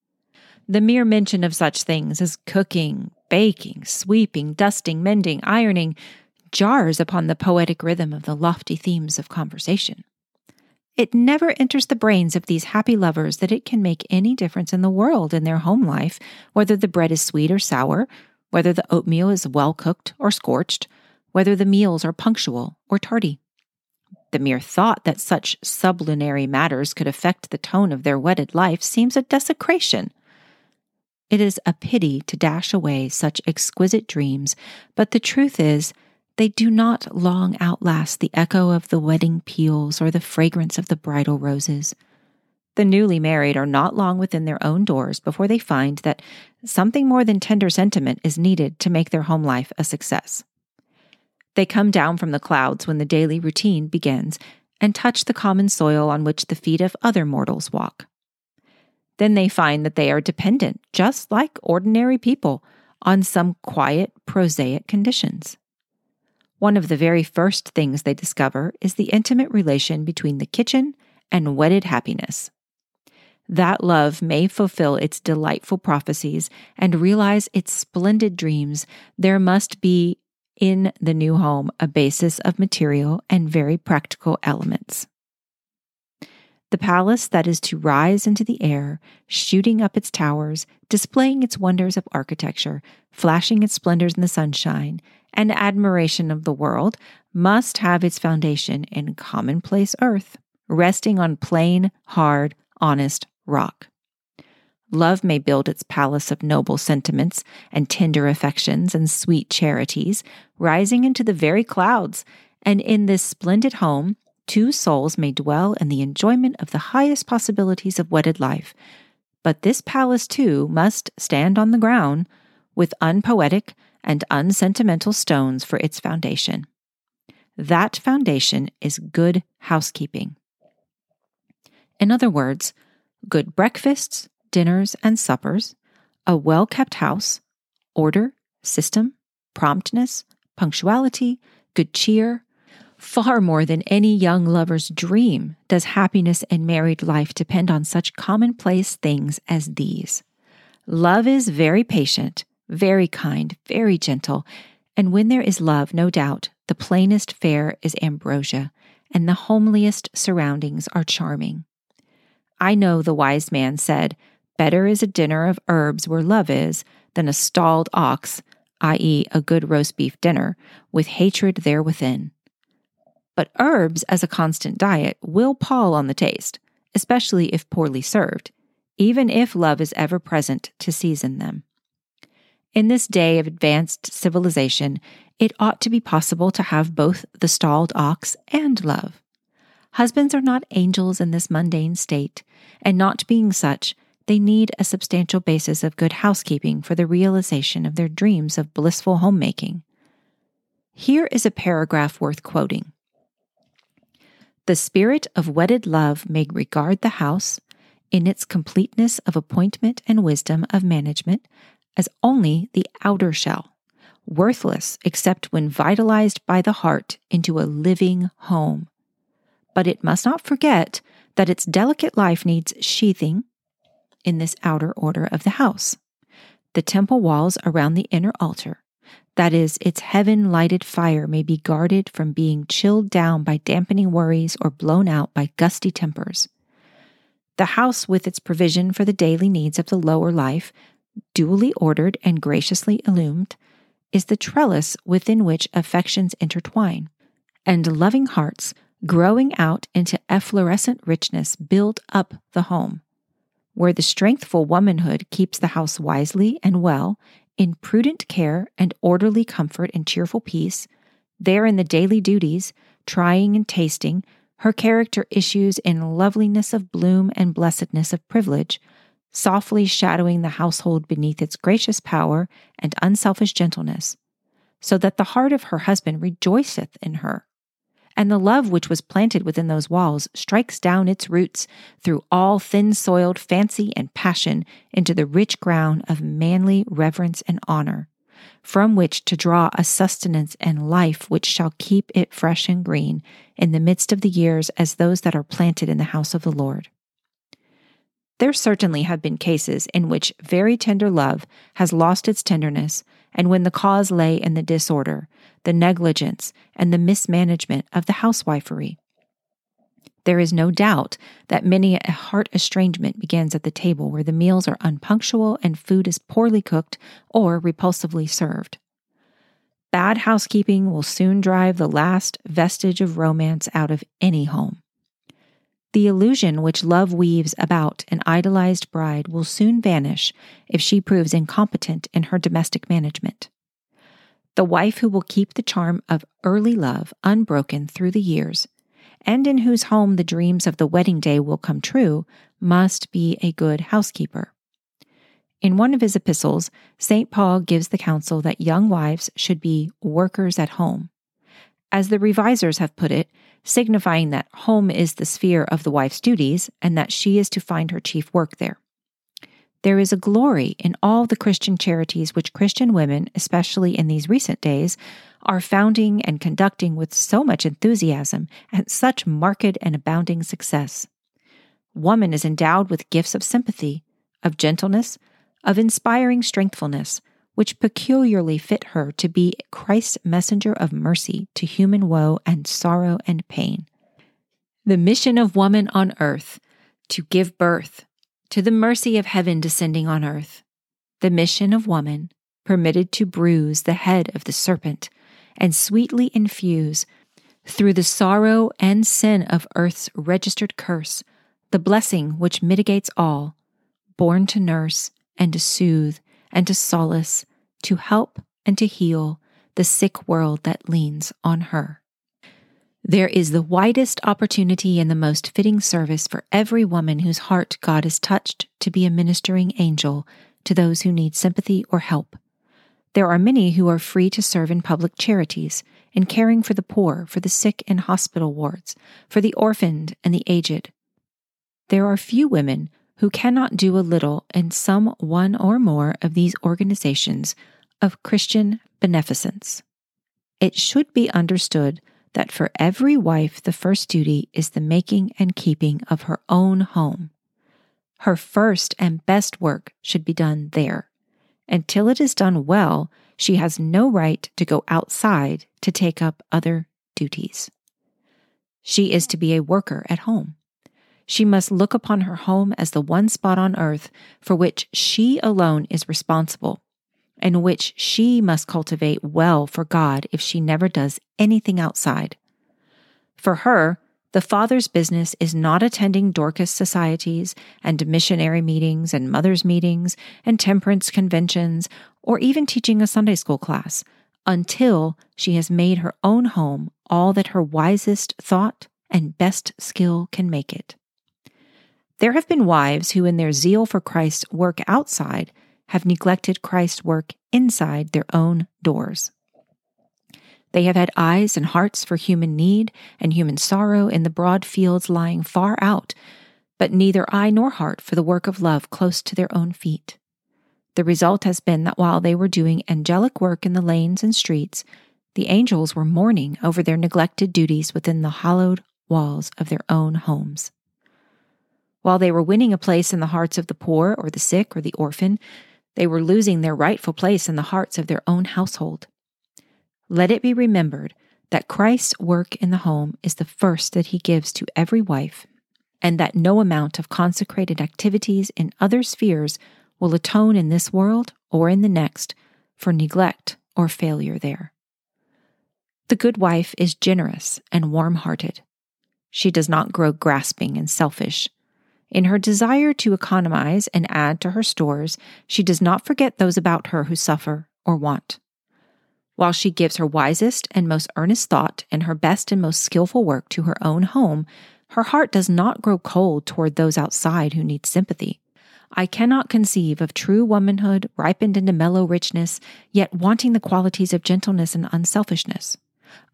The mere mention of such things as cooking, baking, sweeping, dusting, mending, ironing jars upon the poetic rhythm of the lofty themes of conversation. It never enters the brains of these happy lovers that it can make any difference in the world in their home life, whether the bread is sweet or sour, whether the oatmeal is well cooked or scorched, whether the meals are punctual or tardy. The mere thought that such sublunary matters could affect the tone of their wedded life seems a desecration. It is a pity to dash away such exquisite dreams, but the truth is, they do not long outlast the echo of the wedding peals or the fragrance of the bridal roses. The newly married are not long within their own doors before they find that something more than tender sentiment is needed to make their home life a success. They come down from the clouds when the daily routine begins and touch the common soil on which the feet of other mortals walk. Then they find that they are dependent, just like ordinary people, on some quiet, prosaic conditions. One of the very first things they discover is the intimate relation between the kitchen and wedded happiness. That love may fulfill its delightful prophecies and realize its splendid dreams. There must be in the new home a basis of material and very practical elements. The palace that is to rise into the air, shooting up its towers, displaying its wonders of architecture, flashing its splendors in the sunshine, and admiration of the world must have its foundation in commonplace earth, resting on plain, hard, honest rock. Love may build its palace of noble sentiments and tender affections and sweet charities, rising into the very clouds, and in this splendid home, two souls may dwell in the enjoyment of the highest possibilities of wedded life. But this palace, too, must stand on the ground with unpoetic and unsentimental stones for its foundation. That foundation is good housekeeping. In other words, good breakfasts, dinners, and suppers, a well kept house, order, system, promptness, punctuality, good cheer. Far more than any young lover's dream does happiness in married life depend on such commonplace things as these. Love is very patient very kind, very gentle. And when there is love, no doubt, the plainest fare is ambrosia, and the homeliest surroundings are charming. I know the wise man said, Better is a dinner of herbs where love is than a stalled ox, i.e., a good roast beef dinner, with hatred there within. But herbs as a constant diet will pall on the taste, especially if poorly served, even if love is ever present to season them. In this day of advanced civilization, it ought to be possible to have both the stalled ox and love. Husbands are not angels in this mundane state, and not being such, they need a substantial basis of good housekeeping for the realization of their dreams of blissful homemaking. Here is a paragraph worth quoting. The spirit of wedded love may regard the house, in its completeness of appointment and wisdom of management, as only the outer shell, worthless except when vitalized by the heart into a living home. But it must not forget that its delicate life needs sheathing in this outer order of the house. The temple walls around the inner altar, that is, its heaven lighted fire, may be guarded from being chilled down by dampening worries or blown out by gusty tempers. The house, with its provision for the daily needs of the lower life, duly ordered and graciously illumined, is the trellis within which affections intertwine, and loving hearts, growing out into efflorescent richness, build up the home. Where the strengthful womanhood keeps the house wisely and well, in prudent care and orderly comfort and cheerful peace, there in the daily duties, trying and tasting, her character issues in loveliness of bloom and blessedness of privilege, softly shadowing the household beneath its gracious power and unselfish gentleness, so that the heart of her husband rejoiceth in her. And the love which was planted within those walls strikes down its roots through all thin soiled fancy and passion into the rich ground of manly reverence and honor, from which to draw a sustenance and life which shall keep it fresh and green in the midst of the years as those that are planted in the house of the Lord. There certainly have been cases in which very tender love has lost its tenderness, and when the cause lay in the disorder, the negligence, and the mismanagement of the housewifery. There is no doubt that many a heart estrangement begins at the table where the meals are unpunctual and food is poorly cooked or repulsively served. Bad housekeeping will soon drive the last vestige of romance out of any home. The illusion which love weaves about an idolized bride will soon vanish if she proves incompetent in her domestic management. The wife who will keep the charm of early love unbroken through the years, and in whose home the dreams of the wedding day will come true, must be a good housekeeper. In one of his epistles, St. Paul gives the counsel that young wives should be workers at home. As the revisers have put it, signifying that home is the sphere of the wife's duties and that she is to find her chief work there. There is a glory in all the Christian charities which Christian women, especially in these recent days, are founding and conducting with so much enthusiasm and such marked and abounding success. Woman is endowed with gifts of sympathy, of gentleness, of inspiring strengthfulness, which peculiarly fit her to be Christ's messenger of mercy to human woe and sorrow and pain. The mission of woman on earth to give birth to the mercy of heaven descending on earth. The mission of woman permitted to bruise the head of the serpent and sweetly infuse through the sorrow and sin of earth's registered curse the blessing which mitigates all, born to nurse and to soothe and to solace, to help and to heal the sick world that leans on her. There is the widest opportunity and the most fitting service for every woman whose heart God has touched to be a ministering angel to those who need sympathy or help. There are many who are free to serve in public charities, in caring for the poor, for the sick in hospital wards, for the orphaned and the aged. There are few women who cannot do a little in some one or more of these organizations of Christian beneficence. It should be understood that for every wife, the first duty is the making and keeping of her own home. Her first and best work should be done there. Until it is done well, she has no right to go outside to take up other duties. She is to be a worker at home. She must look upon her home as the one spot on earth for which she alone is responsible, and which she must cultivate well for God if she never does anything outside. For her, the father's business is not attending Dorcas societies and missionary meetings and mothers' meetings and temperance conventions or even teaching a Sunday school class until she has made her own home all that her wisest thought and best skill can make it. There have been wives who, in their zeal for Christ's work outside, have neglected Christ's work inside their own doors. They have had eyes and hearts for human need and human sorrow in the broad fields lying far out, but neither eye nor heart for the work of love close to their own feet. The result has been that while they were doing angelic work in the lanes and streets, the angels were mourning over their neglected duties within the hallowed walls of their own homes. While they were winning a place in the hearts of the poor or the sick or the orphan, they were losing their rightful place in the hearts of their own household. Let it be remembered that Christ's work in the home is the first that he gives to every wife, and that no amount of consecrated activities in other spheres will atone in this world or in the next for neglect or failure there. The good wife is generous and warm hearted. She does not grow grasping and selfish. In her desire to economize and add to her stores, she does not forget those about her who suffer or want. While she gives her wisest and most earnest thought and her best and most skillful work to her own home, her heart does not grow cold toward those outside who need sympathy. I cannot conceive of true womanhood ripened into mellow richness, yet wanting the qualities of gentleness and unselfishness.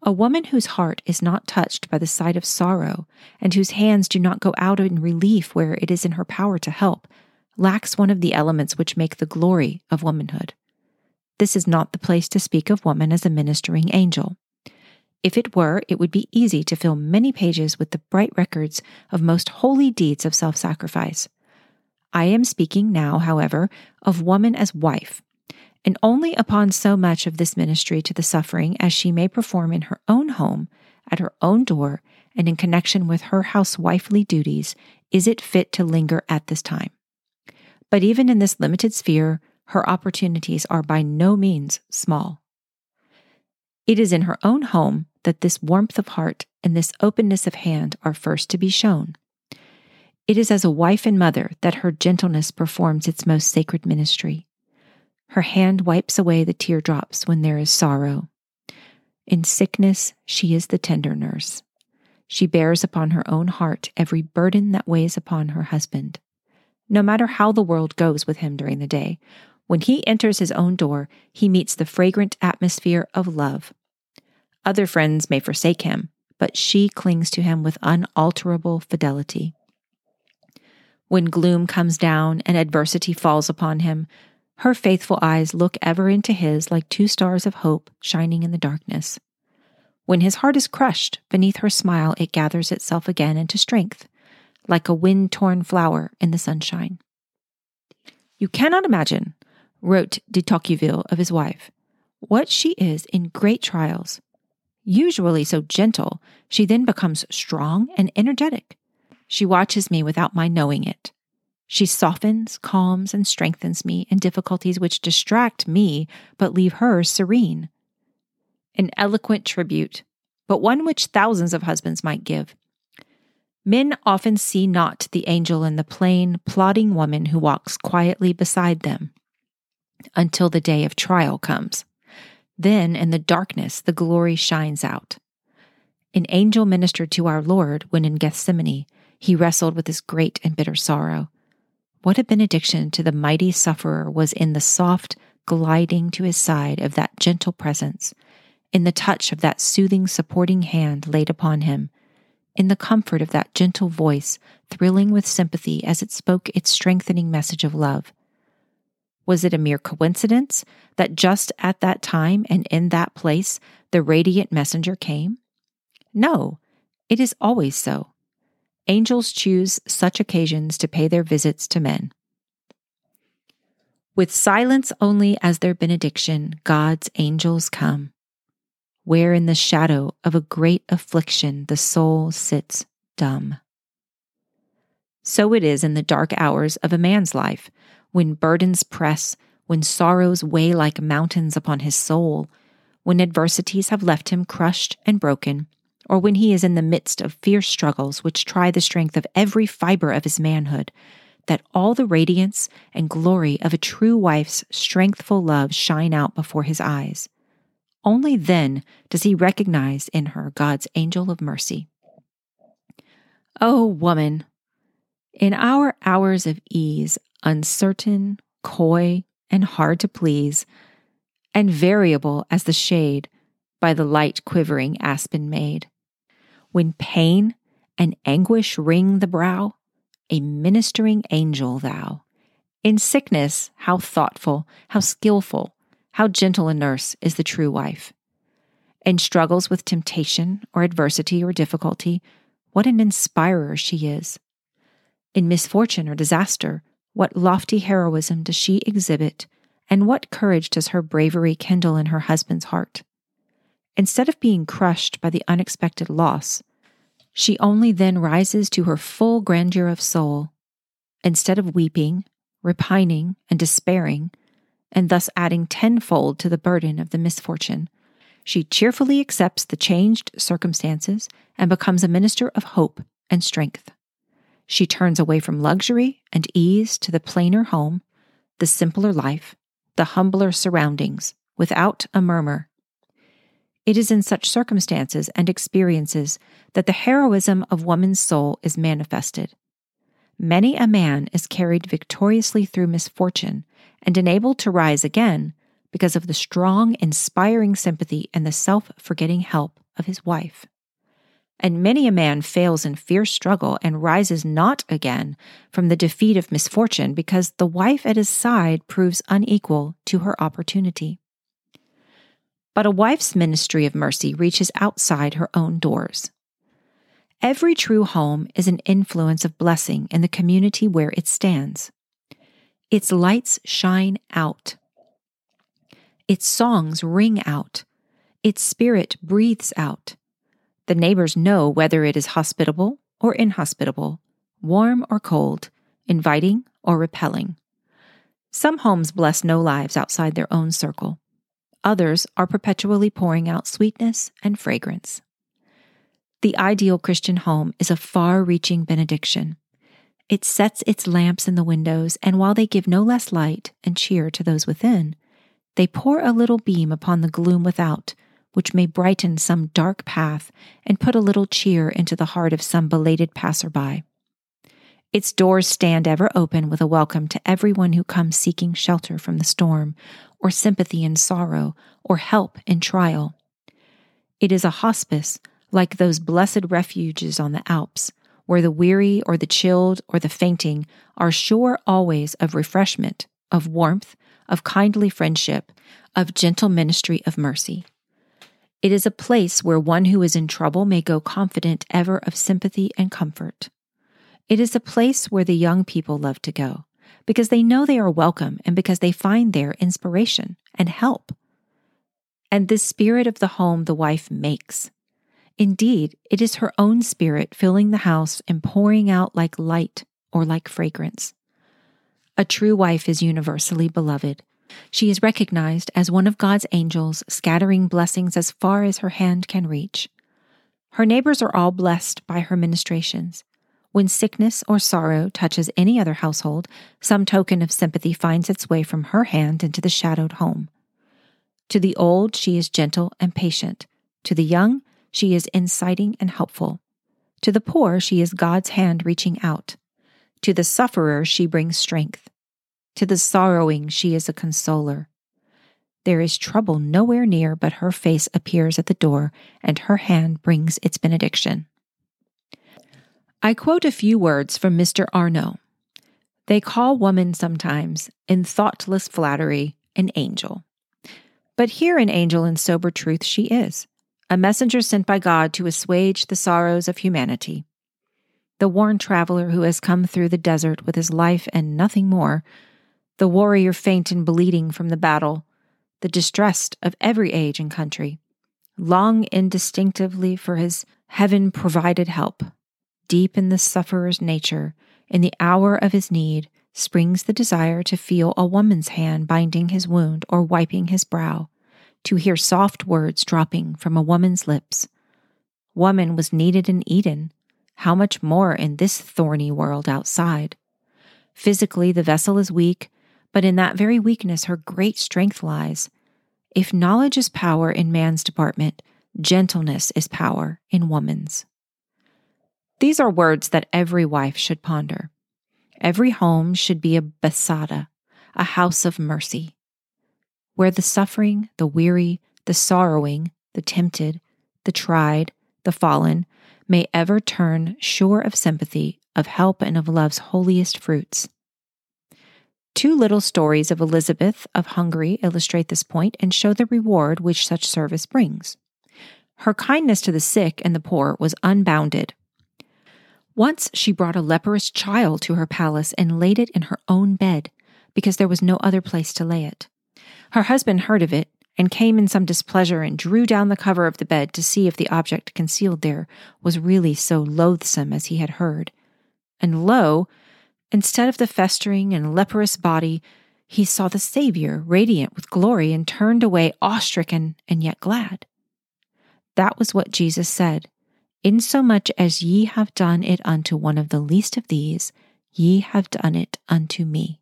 A woman whose heart is not touched by the sight of sorrow, and whose hands do not go out in relief where it is in her power to help, lacks one of the elements which make the glory of womanhood. This is not the place to speak of woman as a ministering angel. If it were, it would be easy to fill many pages with the bright records of most holy deeds of self sacrifice. I am speaking now, however, of woman as wife, and only upon so much of this ministry to the suffering as she may perform in her own home, at her own door, and in connection with her housewifely duties is it fit to linger at this time. But even in this limited sphere, her opportunities are by no means small. It is in her own home that this warmth of heart and this openness of hand are first to be shown. It is as a wife and mother that her gentleness performs its most sacred ministry. Her hand wipes away the teardrops when there is sorrow. In sickness, she is the tender nurse. She bears upon her own heart every burden that weighs upon her husband. No matter how the world goes with him during the day, when he enters his own door, he meets the fragrant atmosphere of love. Other friends may forsake him, but she clings to him with unalterable fidelity. When gloom comes down and adversity falls upon him, her faithful eyes look ever into his like two stars of hope shining in the darkness. When his heart is crushed, beneath her smile it gathers itself again into strength, like a wind torn flower in the sunshine. You cannot imagine, wrote de Tocqueville of his wife, what she is in great trials. Usually so gentle, she then becomes strong and energetic. She watches me without my knowing it. She softens, calms, and strengthens me in difficulties which distract me but leave her serene an eloquent tribute, but one which thousands of husbands might give. Men often see not the angel in the plain, plodding woman who walks quietly beside them until the day of trial comes. Then, in the darkness, the glory shines out. An angel ministered to our Lord when in Gethsemane he wrestled with his great and bitter sorrow. What a benediction to the mighty sufferer was in the soft gliding to his side of that gentle presence in the touch of that soothing, supporting hand laid upon him, in the comfort of that gentle voice thrilling with sympathy as it spoke its strengthening message of love. Was it a mere coincidence that just at that time and in that place the radiant messenger came? No, it is always so. Angels choose such occasions to pay their visits to men. With silence only as their benediction, God's angels come where in the shadow of a great affliction the soul sits dumb. So it is in the dark hours of a man's life, when burdens press, when sorrows weigh like mountains upon his soul, when adversities have left him crushed and broken, or when he is in the midst of fierce struggles which try the strength of every fiber of his manhood, that all the radiance and glory of a true wife's strengthful love shine out before his eyes. Only then does he recognize in her God's angel of mercy. Oh, woman, in our hours of ease, uncertain, coy, and hard to please, and variable as the shade by the light quivering aspen made, when pain and anguish wring the brow, a ministering angel thou. In sickness, how thoughtful, how skillful, how gentle a nurse is the true wife. In struggles with temptation or adversity or difficulty, what an inspirer she is. In misfortune or disaster, what lofty heroism does she exhibit, and what courage does her bravery kindle in her husband's heart? Instead of being crushed by the unexpected loss, she only then rises to her full grandeur of soul. Instead of weeping, repining, and despairing, and thus adding tenfold to the burden of the misfortune. She cheerfully accepts the changed circumstances and becomes a minister of hope and strength. She turns away from luxury and ease to the plainer home, the simpler life, the humbler surroundings, without a murmur. It is in such circumstances and experiences that the heroism of woman's soul is manifested. Many a man is carried victoriously through misfortune and enabled to rise again because of the strong, inspiring sympathy and the self forgetting help of his wife. And many a man fails in fierce struggle and rises not again from the defeat of misfortune because the wife at his side proves unequal to her opportunity. But a wife's ministry of mercy reaches outside her own doors. Every true home is an influence of blessing in the community where it stands. Its lights shine out. Its songs ring out. Its spirit breathes out. The neighbors know whether it is hospitable or inhospitable, warm or cold, inviting or repelling. Some homes bless no lives outside their own circle. Others are perpetually pouring out sweetness and fragrance. The ideal Christian home is a far reaching benediction. It sets its lamps in the windows, and while they give no less light and cheer to those within, they pour a little beam upon the gloom without, which may brighten some dark path and put a little cheer into the heart of some belated passerby. Its doors stand ever open with a welcome to everyone who comes seeking shelter from the storm, or sympathy in sorrow, or help in trial. It is a hospice like those blessed refuges on the Alps, where the weary or the chilled or the fainting are sure always of refreshment, of warmth, of kindly friendship, of gentle ministry of mercy. It is a place where one who is in trouble may go confident ever of sympathy and comfort. It is a place where the young people love to go because they know they are welcome and because they find there inspiration and help. And this spirit of the home the wife makes. Indeed, it is her own spirit filling the house and pouring out like light or like fragrance. A true wife is universally beloved she is recognized as one of God's angels, scattering blessings as far as her hand can reach. Her neighbors are all blessed by her ministrations. When sickness or sorrow touches any other household, some token of sympathy finds its way from her hand into the shadowed home. To the old, she is gentle and patient. To the young, she is inciting and helpful. To the poor, she is God's hand reaching out. To the sufferer, she brings strength. To the sorrowing, she is a consoler. There is trouble nowhere near, but her face appears at the door, and her hand brings its benediction. I quote a few words from Mr. Arnot. They call woman sometimes, in thoughtless flattery, an angel. But here an angel in sober truth she is, a messenger sent by God to assuage the sorrows of humanity. The worn traveler who has come through the desert with his life and nothing more the warrior faint and bleeding from the battle, the distressed of every age and country, long indistinctively for his heaven provided help. Deep in the sufferer's nature, in the hour of his need, springs the desire to feel a woman's hand binding his wound or wiping his brow, to hear soft words dropping from a woman's lips. Woman was needed in Eden. How much more in this thorny world outside? Physically, the vessel is weak, but in that very weakness her great strength lies. If knowledge is power in man's department, gentleness is power in woman's. These are words that every wife should ponder. Every home should be a Bethesda, a house of mercy, where the suffering, the weary, the sorrowing, the tempted, the tried, the fallen may ever turn sure of sympathy, of help, and of love's holiest fruits. Two little stories of Elizabeth of Hungary illustrate this point and show the reward which such service brings. Her kindness to the sick and the poor was unbounded. Once she brought a leprous child to her palace and laid it in her own bed because there was no other place to lay it. Her husband heard of it and came in some displeasure and drew down the cover of the bed to see if the object concealed there was really so loathsome as he had heard. And lo, Instead of the festering and leprous body, he saw the Savior, radiant with glory, and turned away awe-stricken and yet glad. That was what Jesus said Insomuch as ye have done it unto one of the least of these, ye have done it unto me.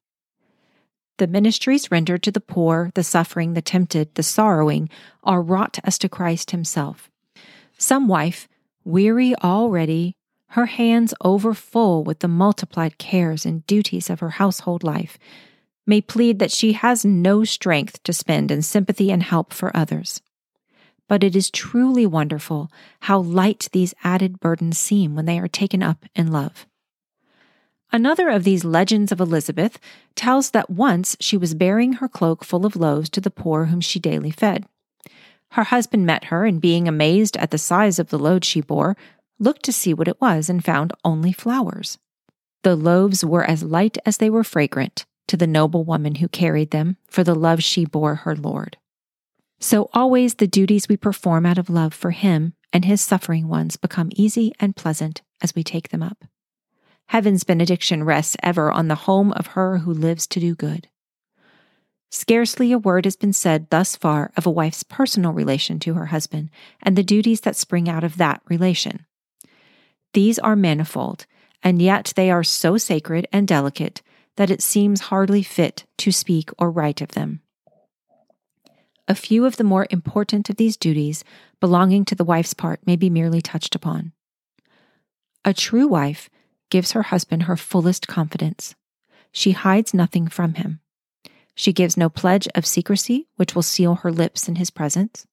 The ministries rendered to the poor, the suffering, the tempted, the sorrowing are wrought as to Christ Himself. Some wife, weary already, her hands overfull with the multiplied cares and duties of her household life, may plead that she has no strength to spend in sympathy and help for others. But it is truly wonderful how light these added burdens seem when they are taken up in love. Another of these legends of Elizabeth tells that once she was bearing her cloak full of loaves to the poor whom she daily fed. Her husband met her, and being amazed at the size of the load she bore, looked to see what it was and found only flowers. The loaves were as light as they were fragrant to the noble woman who carried them for the love she bore her Lord. So always the duties we perform out of love for Him and his suffering ones become easy and pleasant as we take them up. Heaven's benediction rests ever on the home of her who lives to do good. Scarcely a word has been said thus far of a wife's personal relation to her husband and the duties that spring out of that relation. These are manifold, and yet they are so sacred and delicate that it seems hardly fit to speak or write of them. A few of the more important of these duties belonging to the wife's part may be merely touched upon. A true wife gives her husband her fullest confidence. She hides nothing from him. She gives no pledge of secrecy which will seal her lips in his presence.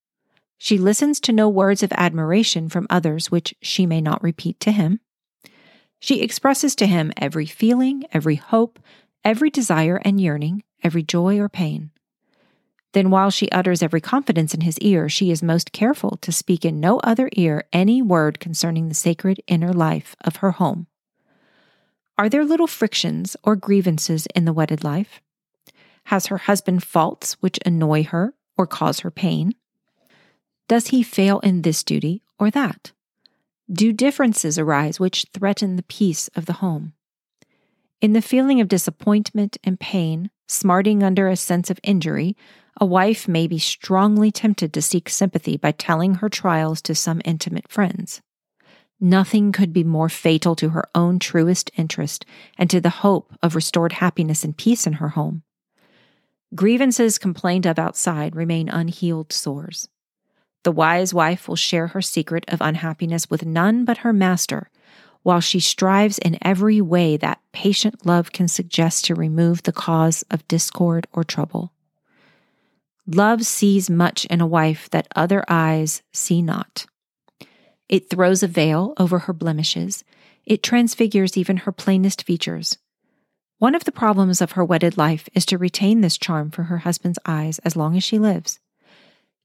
She listens to no words of admiration from others which she may not repeat to him. She expresses to him every feeling, every hope, every desire and yearning, every joy or pain. Then, while she utters every confidence in his ear, she is most careful to speak in no other ear any word concerning the sacred inner life of her home. Are there little frictions or grievances in the wedded life? Has her husband faults which annoy her or cause her pain? Does he fail in this duty or that? Do differences arise which threaten the peace of the home? In the feeling of disappointment and pain, smarting under a sense of injury, a wife may be strongly tempted to seek sympathy by telling her trials to some intimate friends. Nothing could be more fatal to her own truest interest and to the hope of restored happiness and peace in her home. Grievances complained of outside remain unhealed sores. The wise wife will share her secret of unhappiness with none but her master, while she strives in every way that patient love can suggest to remove the cause of discord or trouble. Love sees much in a wife that other eyes see not. It throws a veil over her blemishes. It transfigures even her plainest features. One of the problems of her wedded life is to retain this charm for her husband's eyes as long as she lives,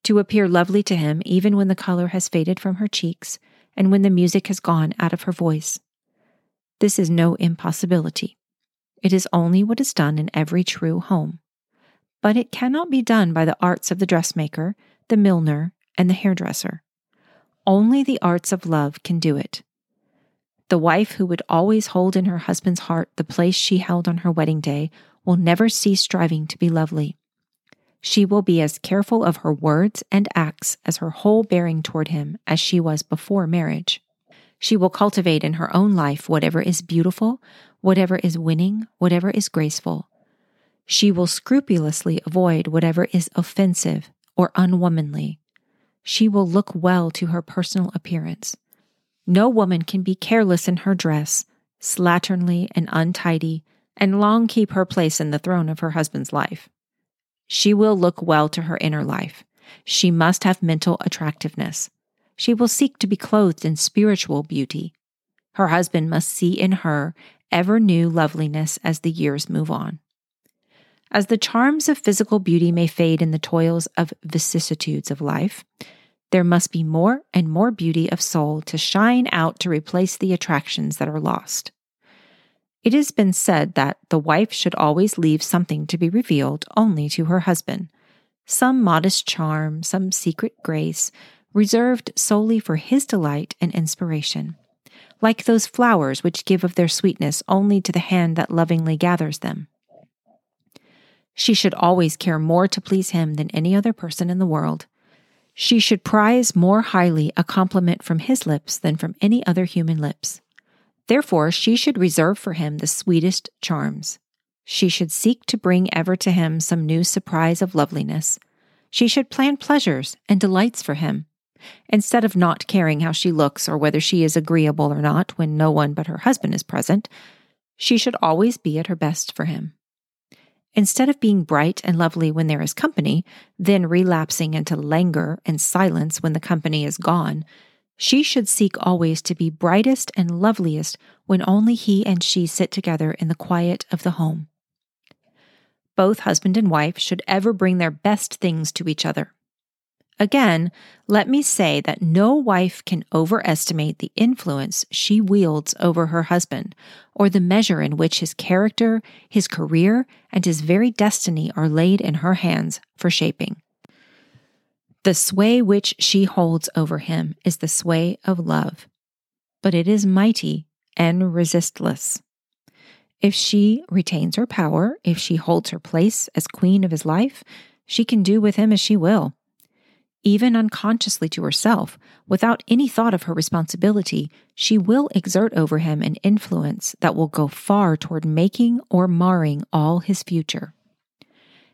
to appear lovely to him even when the color has faded from her cheeks and when the music has gone out of her voice. This is no impossibility. It is only what is done in every true home but it cannot be done by the arts of the dressmaker, the milliner, and the hairdresser. Only the arts of love can do it. The wife who would always hold in her husband's heart the place she held on her wedding day will never cease striving to be lovely. She will be as careful of her words and acts as her whole bearing toward him as she was before marriage. She will cultivate in her own life whatever is beautiful, whatever is winning, whatever is graceful, she will scrupulously avoid whatever is offensive or unwomanly. She will look well to her personal appearance. No woman can be careless in her dress, slatternly and untidy, and long keep her place in the throne of her husband's life. She will look well to her inner life. She must have mental attractiveness. She will seek to be clothed in spiritual beauty. Her husband must see in her ever new loveliness as the years move on. As the charms of physical beauty may fade in the toils of vicissitudes of life, there must be more and more beauty of soul to shine out to replace the attractions that are lost. It has been said that the wife should always leave something to be revealed only to her husband, some modest charm, some secret grace, reserved solely for his delight and inspiration, like those flowers which give of their sweetness only to the hand that lovingly gathers them. She should always care more to please him than any other person in the world. She should prize more highly a compliment from his lips than from any other human lips. Therefore, she should reserve for him the sweetest charms. She should seek to bring ever to him some new surprise of loveliness. She should plan pleasures and delights for him. Instead of not caring how she looks or whether she is agreeable or not when no one but her husband is present, she should always be at her best for him. Instead of being bright and lovely when there is company, then relapsing into languor and silence when the company is gone, she should seek always to be brightest and loveliest when only he and she sit together in the quiet of the home. Both husband and wife should ever bring their best things to each other. Again, let me say that no wife can overestimate the influence she wields over her husband, or the measure in which his character, his career, and his very destiny are laid in her hands for shaping. The sway which she holds over him is the sway of love, but it is mighty and resistless. If she retains her power, if she holds her place as queen of his life, she can do with him as she will. Even unconsciously to herself, without any thought of her responsibility, she will exert over him an influence that will go far toward making or marring all his future.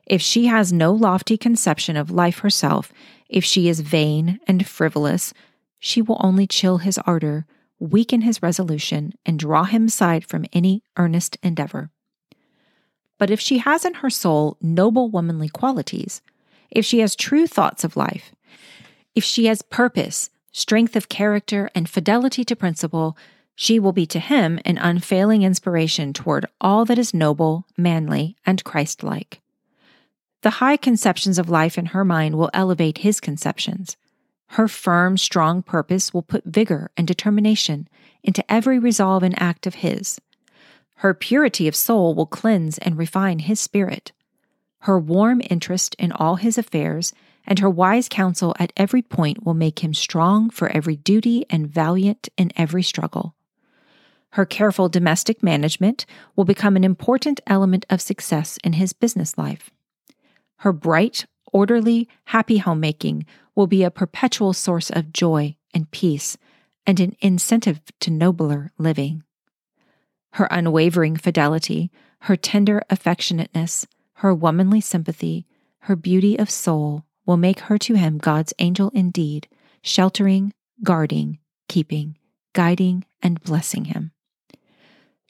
If she has no lofty conception of life herself, if she is vain and frivolous, she will only chill his ardor, weaken his resolution, and draw him aside from any earnest endeavor. But if she has in her soul noble womanly qualities, if she has true thoughts of life, if she has purpose, strength of character, and fidelity to principle, she will be to him an unfailing inspiration toward all that is noble, manly, and Christ like. The high conceptions of life in her mind will elevate his conceptions. Her firm, strong purpose will put vigor and determination into every resolve and act of his. Her purity of soul will cleanse and refine his spirit. Her warm interest in all his affairs and her wise counsel at every point will make him strong for every duty and valiant in every struggle. Her careful domestic management will become an important element of success in his business life. Her bright, orderly, happy homemaking will be a perpetual source of joy and peace and an incentive to nobler living. Her unwavering fidelity, her tender affectionateness, her womanly sympathy, her beauty of soul will make her to him God's angel indeed, sheltering, guarding, keeping, guiding, and blessing him.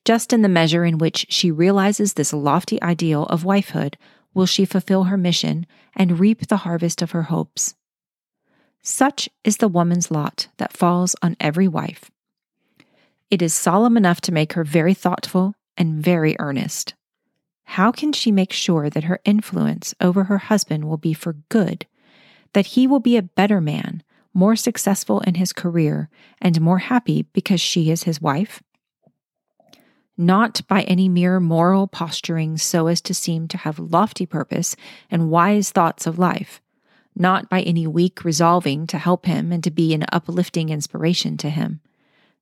Just in the measure in which she realizes this lofty ideal of wifehood will she fulfill her mission and reap the harvest of her hopes. Such is the woman's lot that falls on every wife. It is solemn enough to make her very thoughtful and very earnest. How can she make sure that her influence over her husband will be for good, that he will be a better man, more successful in his career, and more happy because she is his wife? not by any mere moral posturing so as to seem to have lofty purpose and wise thoughts of life, not by any weak resolving to help him and to be an uplifting inspiration to him,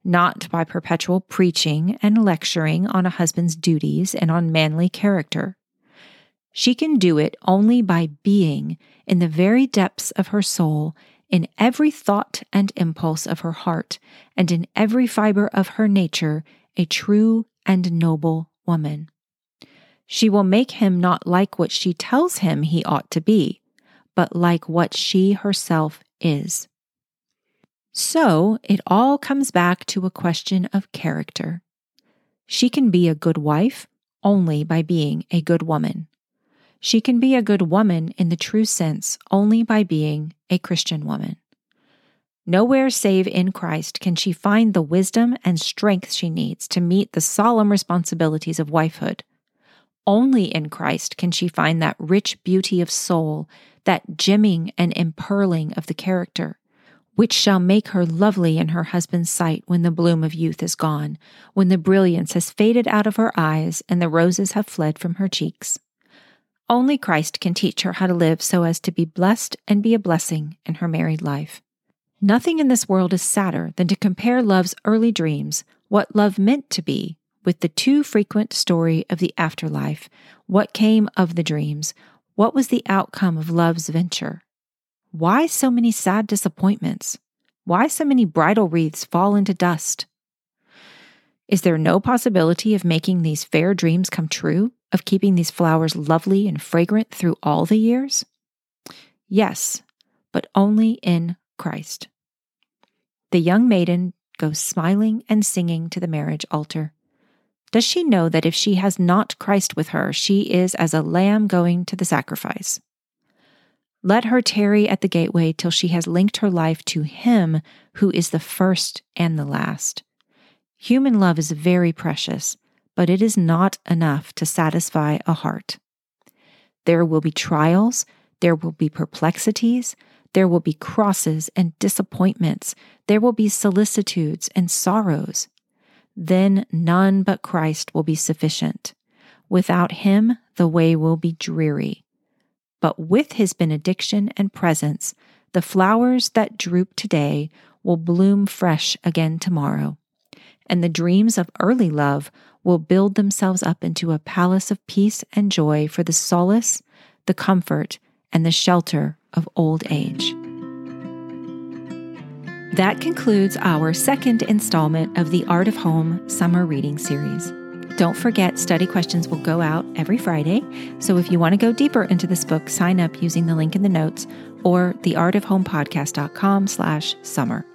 not by perpetual preaching and lecturing on a husband's duties and on manly character. She can do it only by being, in the very depths of her soul, in every thought and impulse of her heart, and in every fiber of her nature, a true and noble woman. She will make him not like what she tells him he ought to be, but like what she herself is. So it all comes back to a question of character. She can be a good wife only by being a good woman. She can be a good woman in the true sense only by being a Christian woman. Nowhere save in Christ can she find the wisdom and strength she needs to meet the solemn responsibilities of wifehood. Only in Christ can she find that rich beauty of soul, that gemming and impearling of the character, which shall make her lovely in her husband's sight when the bloom of youth is gone, when the brilliance has faded out of her eyes and the roses have fled from her cheeks. Only Christ can teach her how to live so as to be blessed and be a blessing in her married life. Nothing in this world is sadder than to compare love's early dreams, what love meant to be, with the too frequent story of the afterlife, what came of the dreams, what was the outcome of love's venture. Why so many sad disappointments? Why so many bridal wreaths fall into dust? Is there no possibility of making these fair dreams come true, of keeping these flowers lovely and fragrant through all the years? Yes, but only in Christ. The young maiden goes smiling and singing to the marriage altar. Does she know that if she has not Christ with her, she is as a lamb going to the sacrifice? Let her tarry at the gateway till she has linked her life to Him who is the first and the last. Human love is very precious, but it is not enough to satisfy a heart. There will be trials, there will be perplexities, there will be crosses and disappointments. There will be solicitudes and sorrows. Then none but Christ will be sufficient. Without him, the way will be dreary. But with his benediction and presence, The flowers that droop today will bloom fresh again tomorrow, and the dreams of early love will build themselves up into a palace of peace and joy for the solace, the comfort, and the shelter of old age. That concludes our second installment of the Art of Home Summer Reading Series. Don't forget, study questions will go out every Friday. So if you want to go deeper into this book, sign up using the link in the notes or theartofhomepodcast.com slash summer.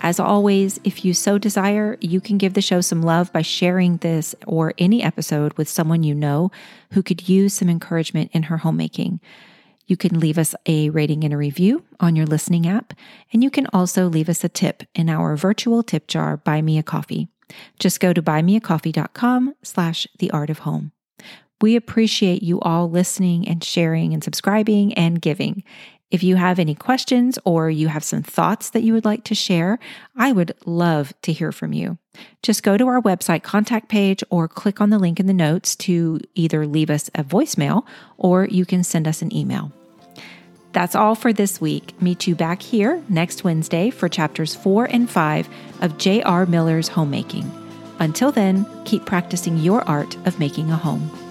As always, if you so desire, you can give the show some love by sharing this or any episode with someone you know who could use some encouragement in her homemaking. You can leave us a rating and a review on your listening app, and you can also leave us a tip in our virtual tip jar, Buy Me a Coffee. Just go to buymeacoffee.com slash the art of home. We appreciate you all listening and sharing and subscribing and giving. If you have any questions or you have some thoughts that you would like to share, I would love to hear from you. Just go to our website contact page or click on the link in the notes to either leave us a voicemail or you can send us an email. That's all for this week. Meet you back here next Wednesday for chapters 4 and 5 of J.R. Miller's Homemaking. Until then, keep practicing your art of making a home.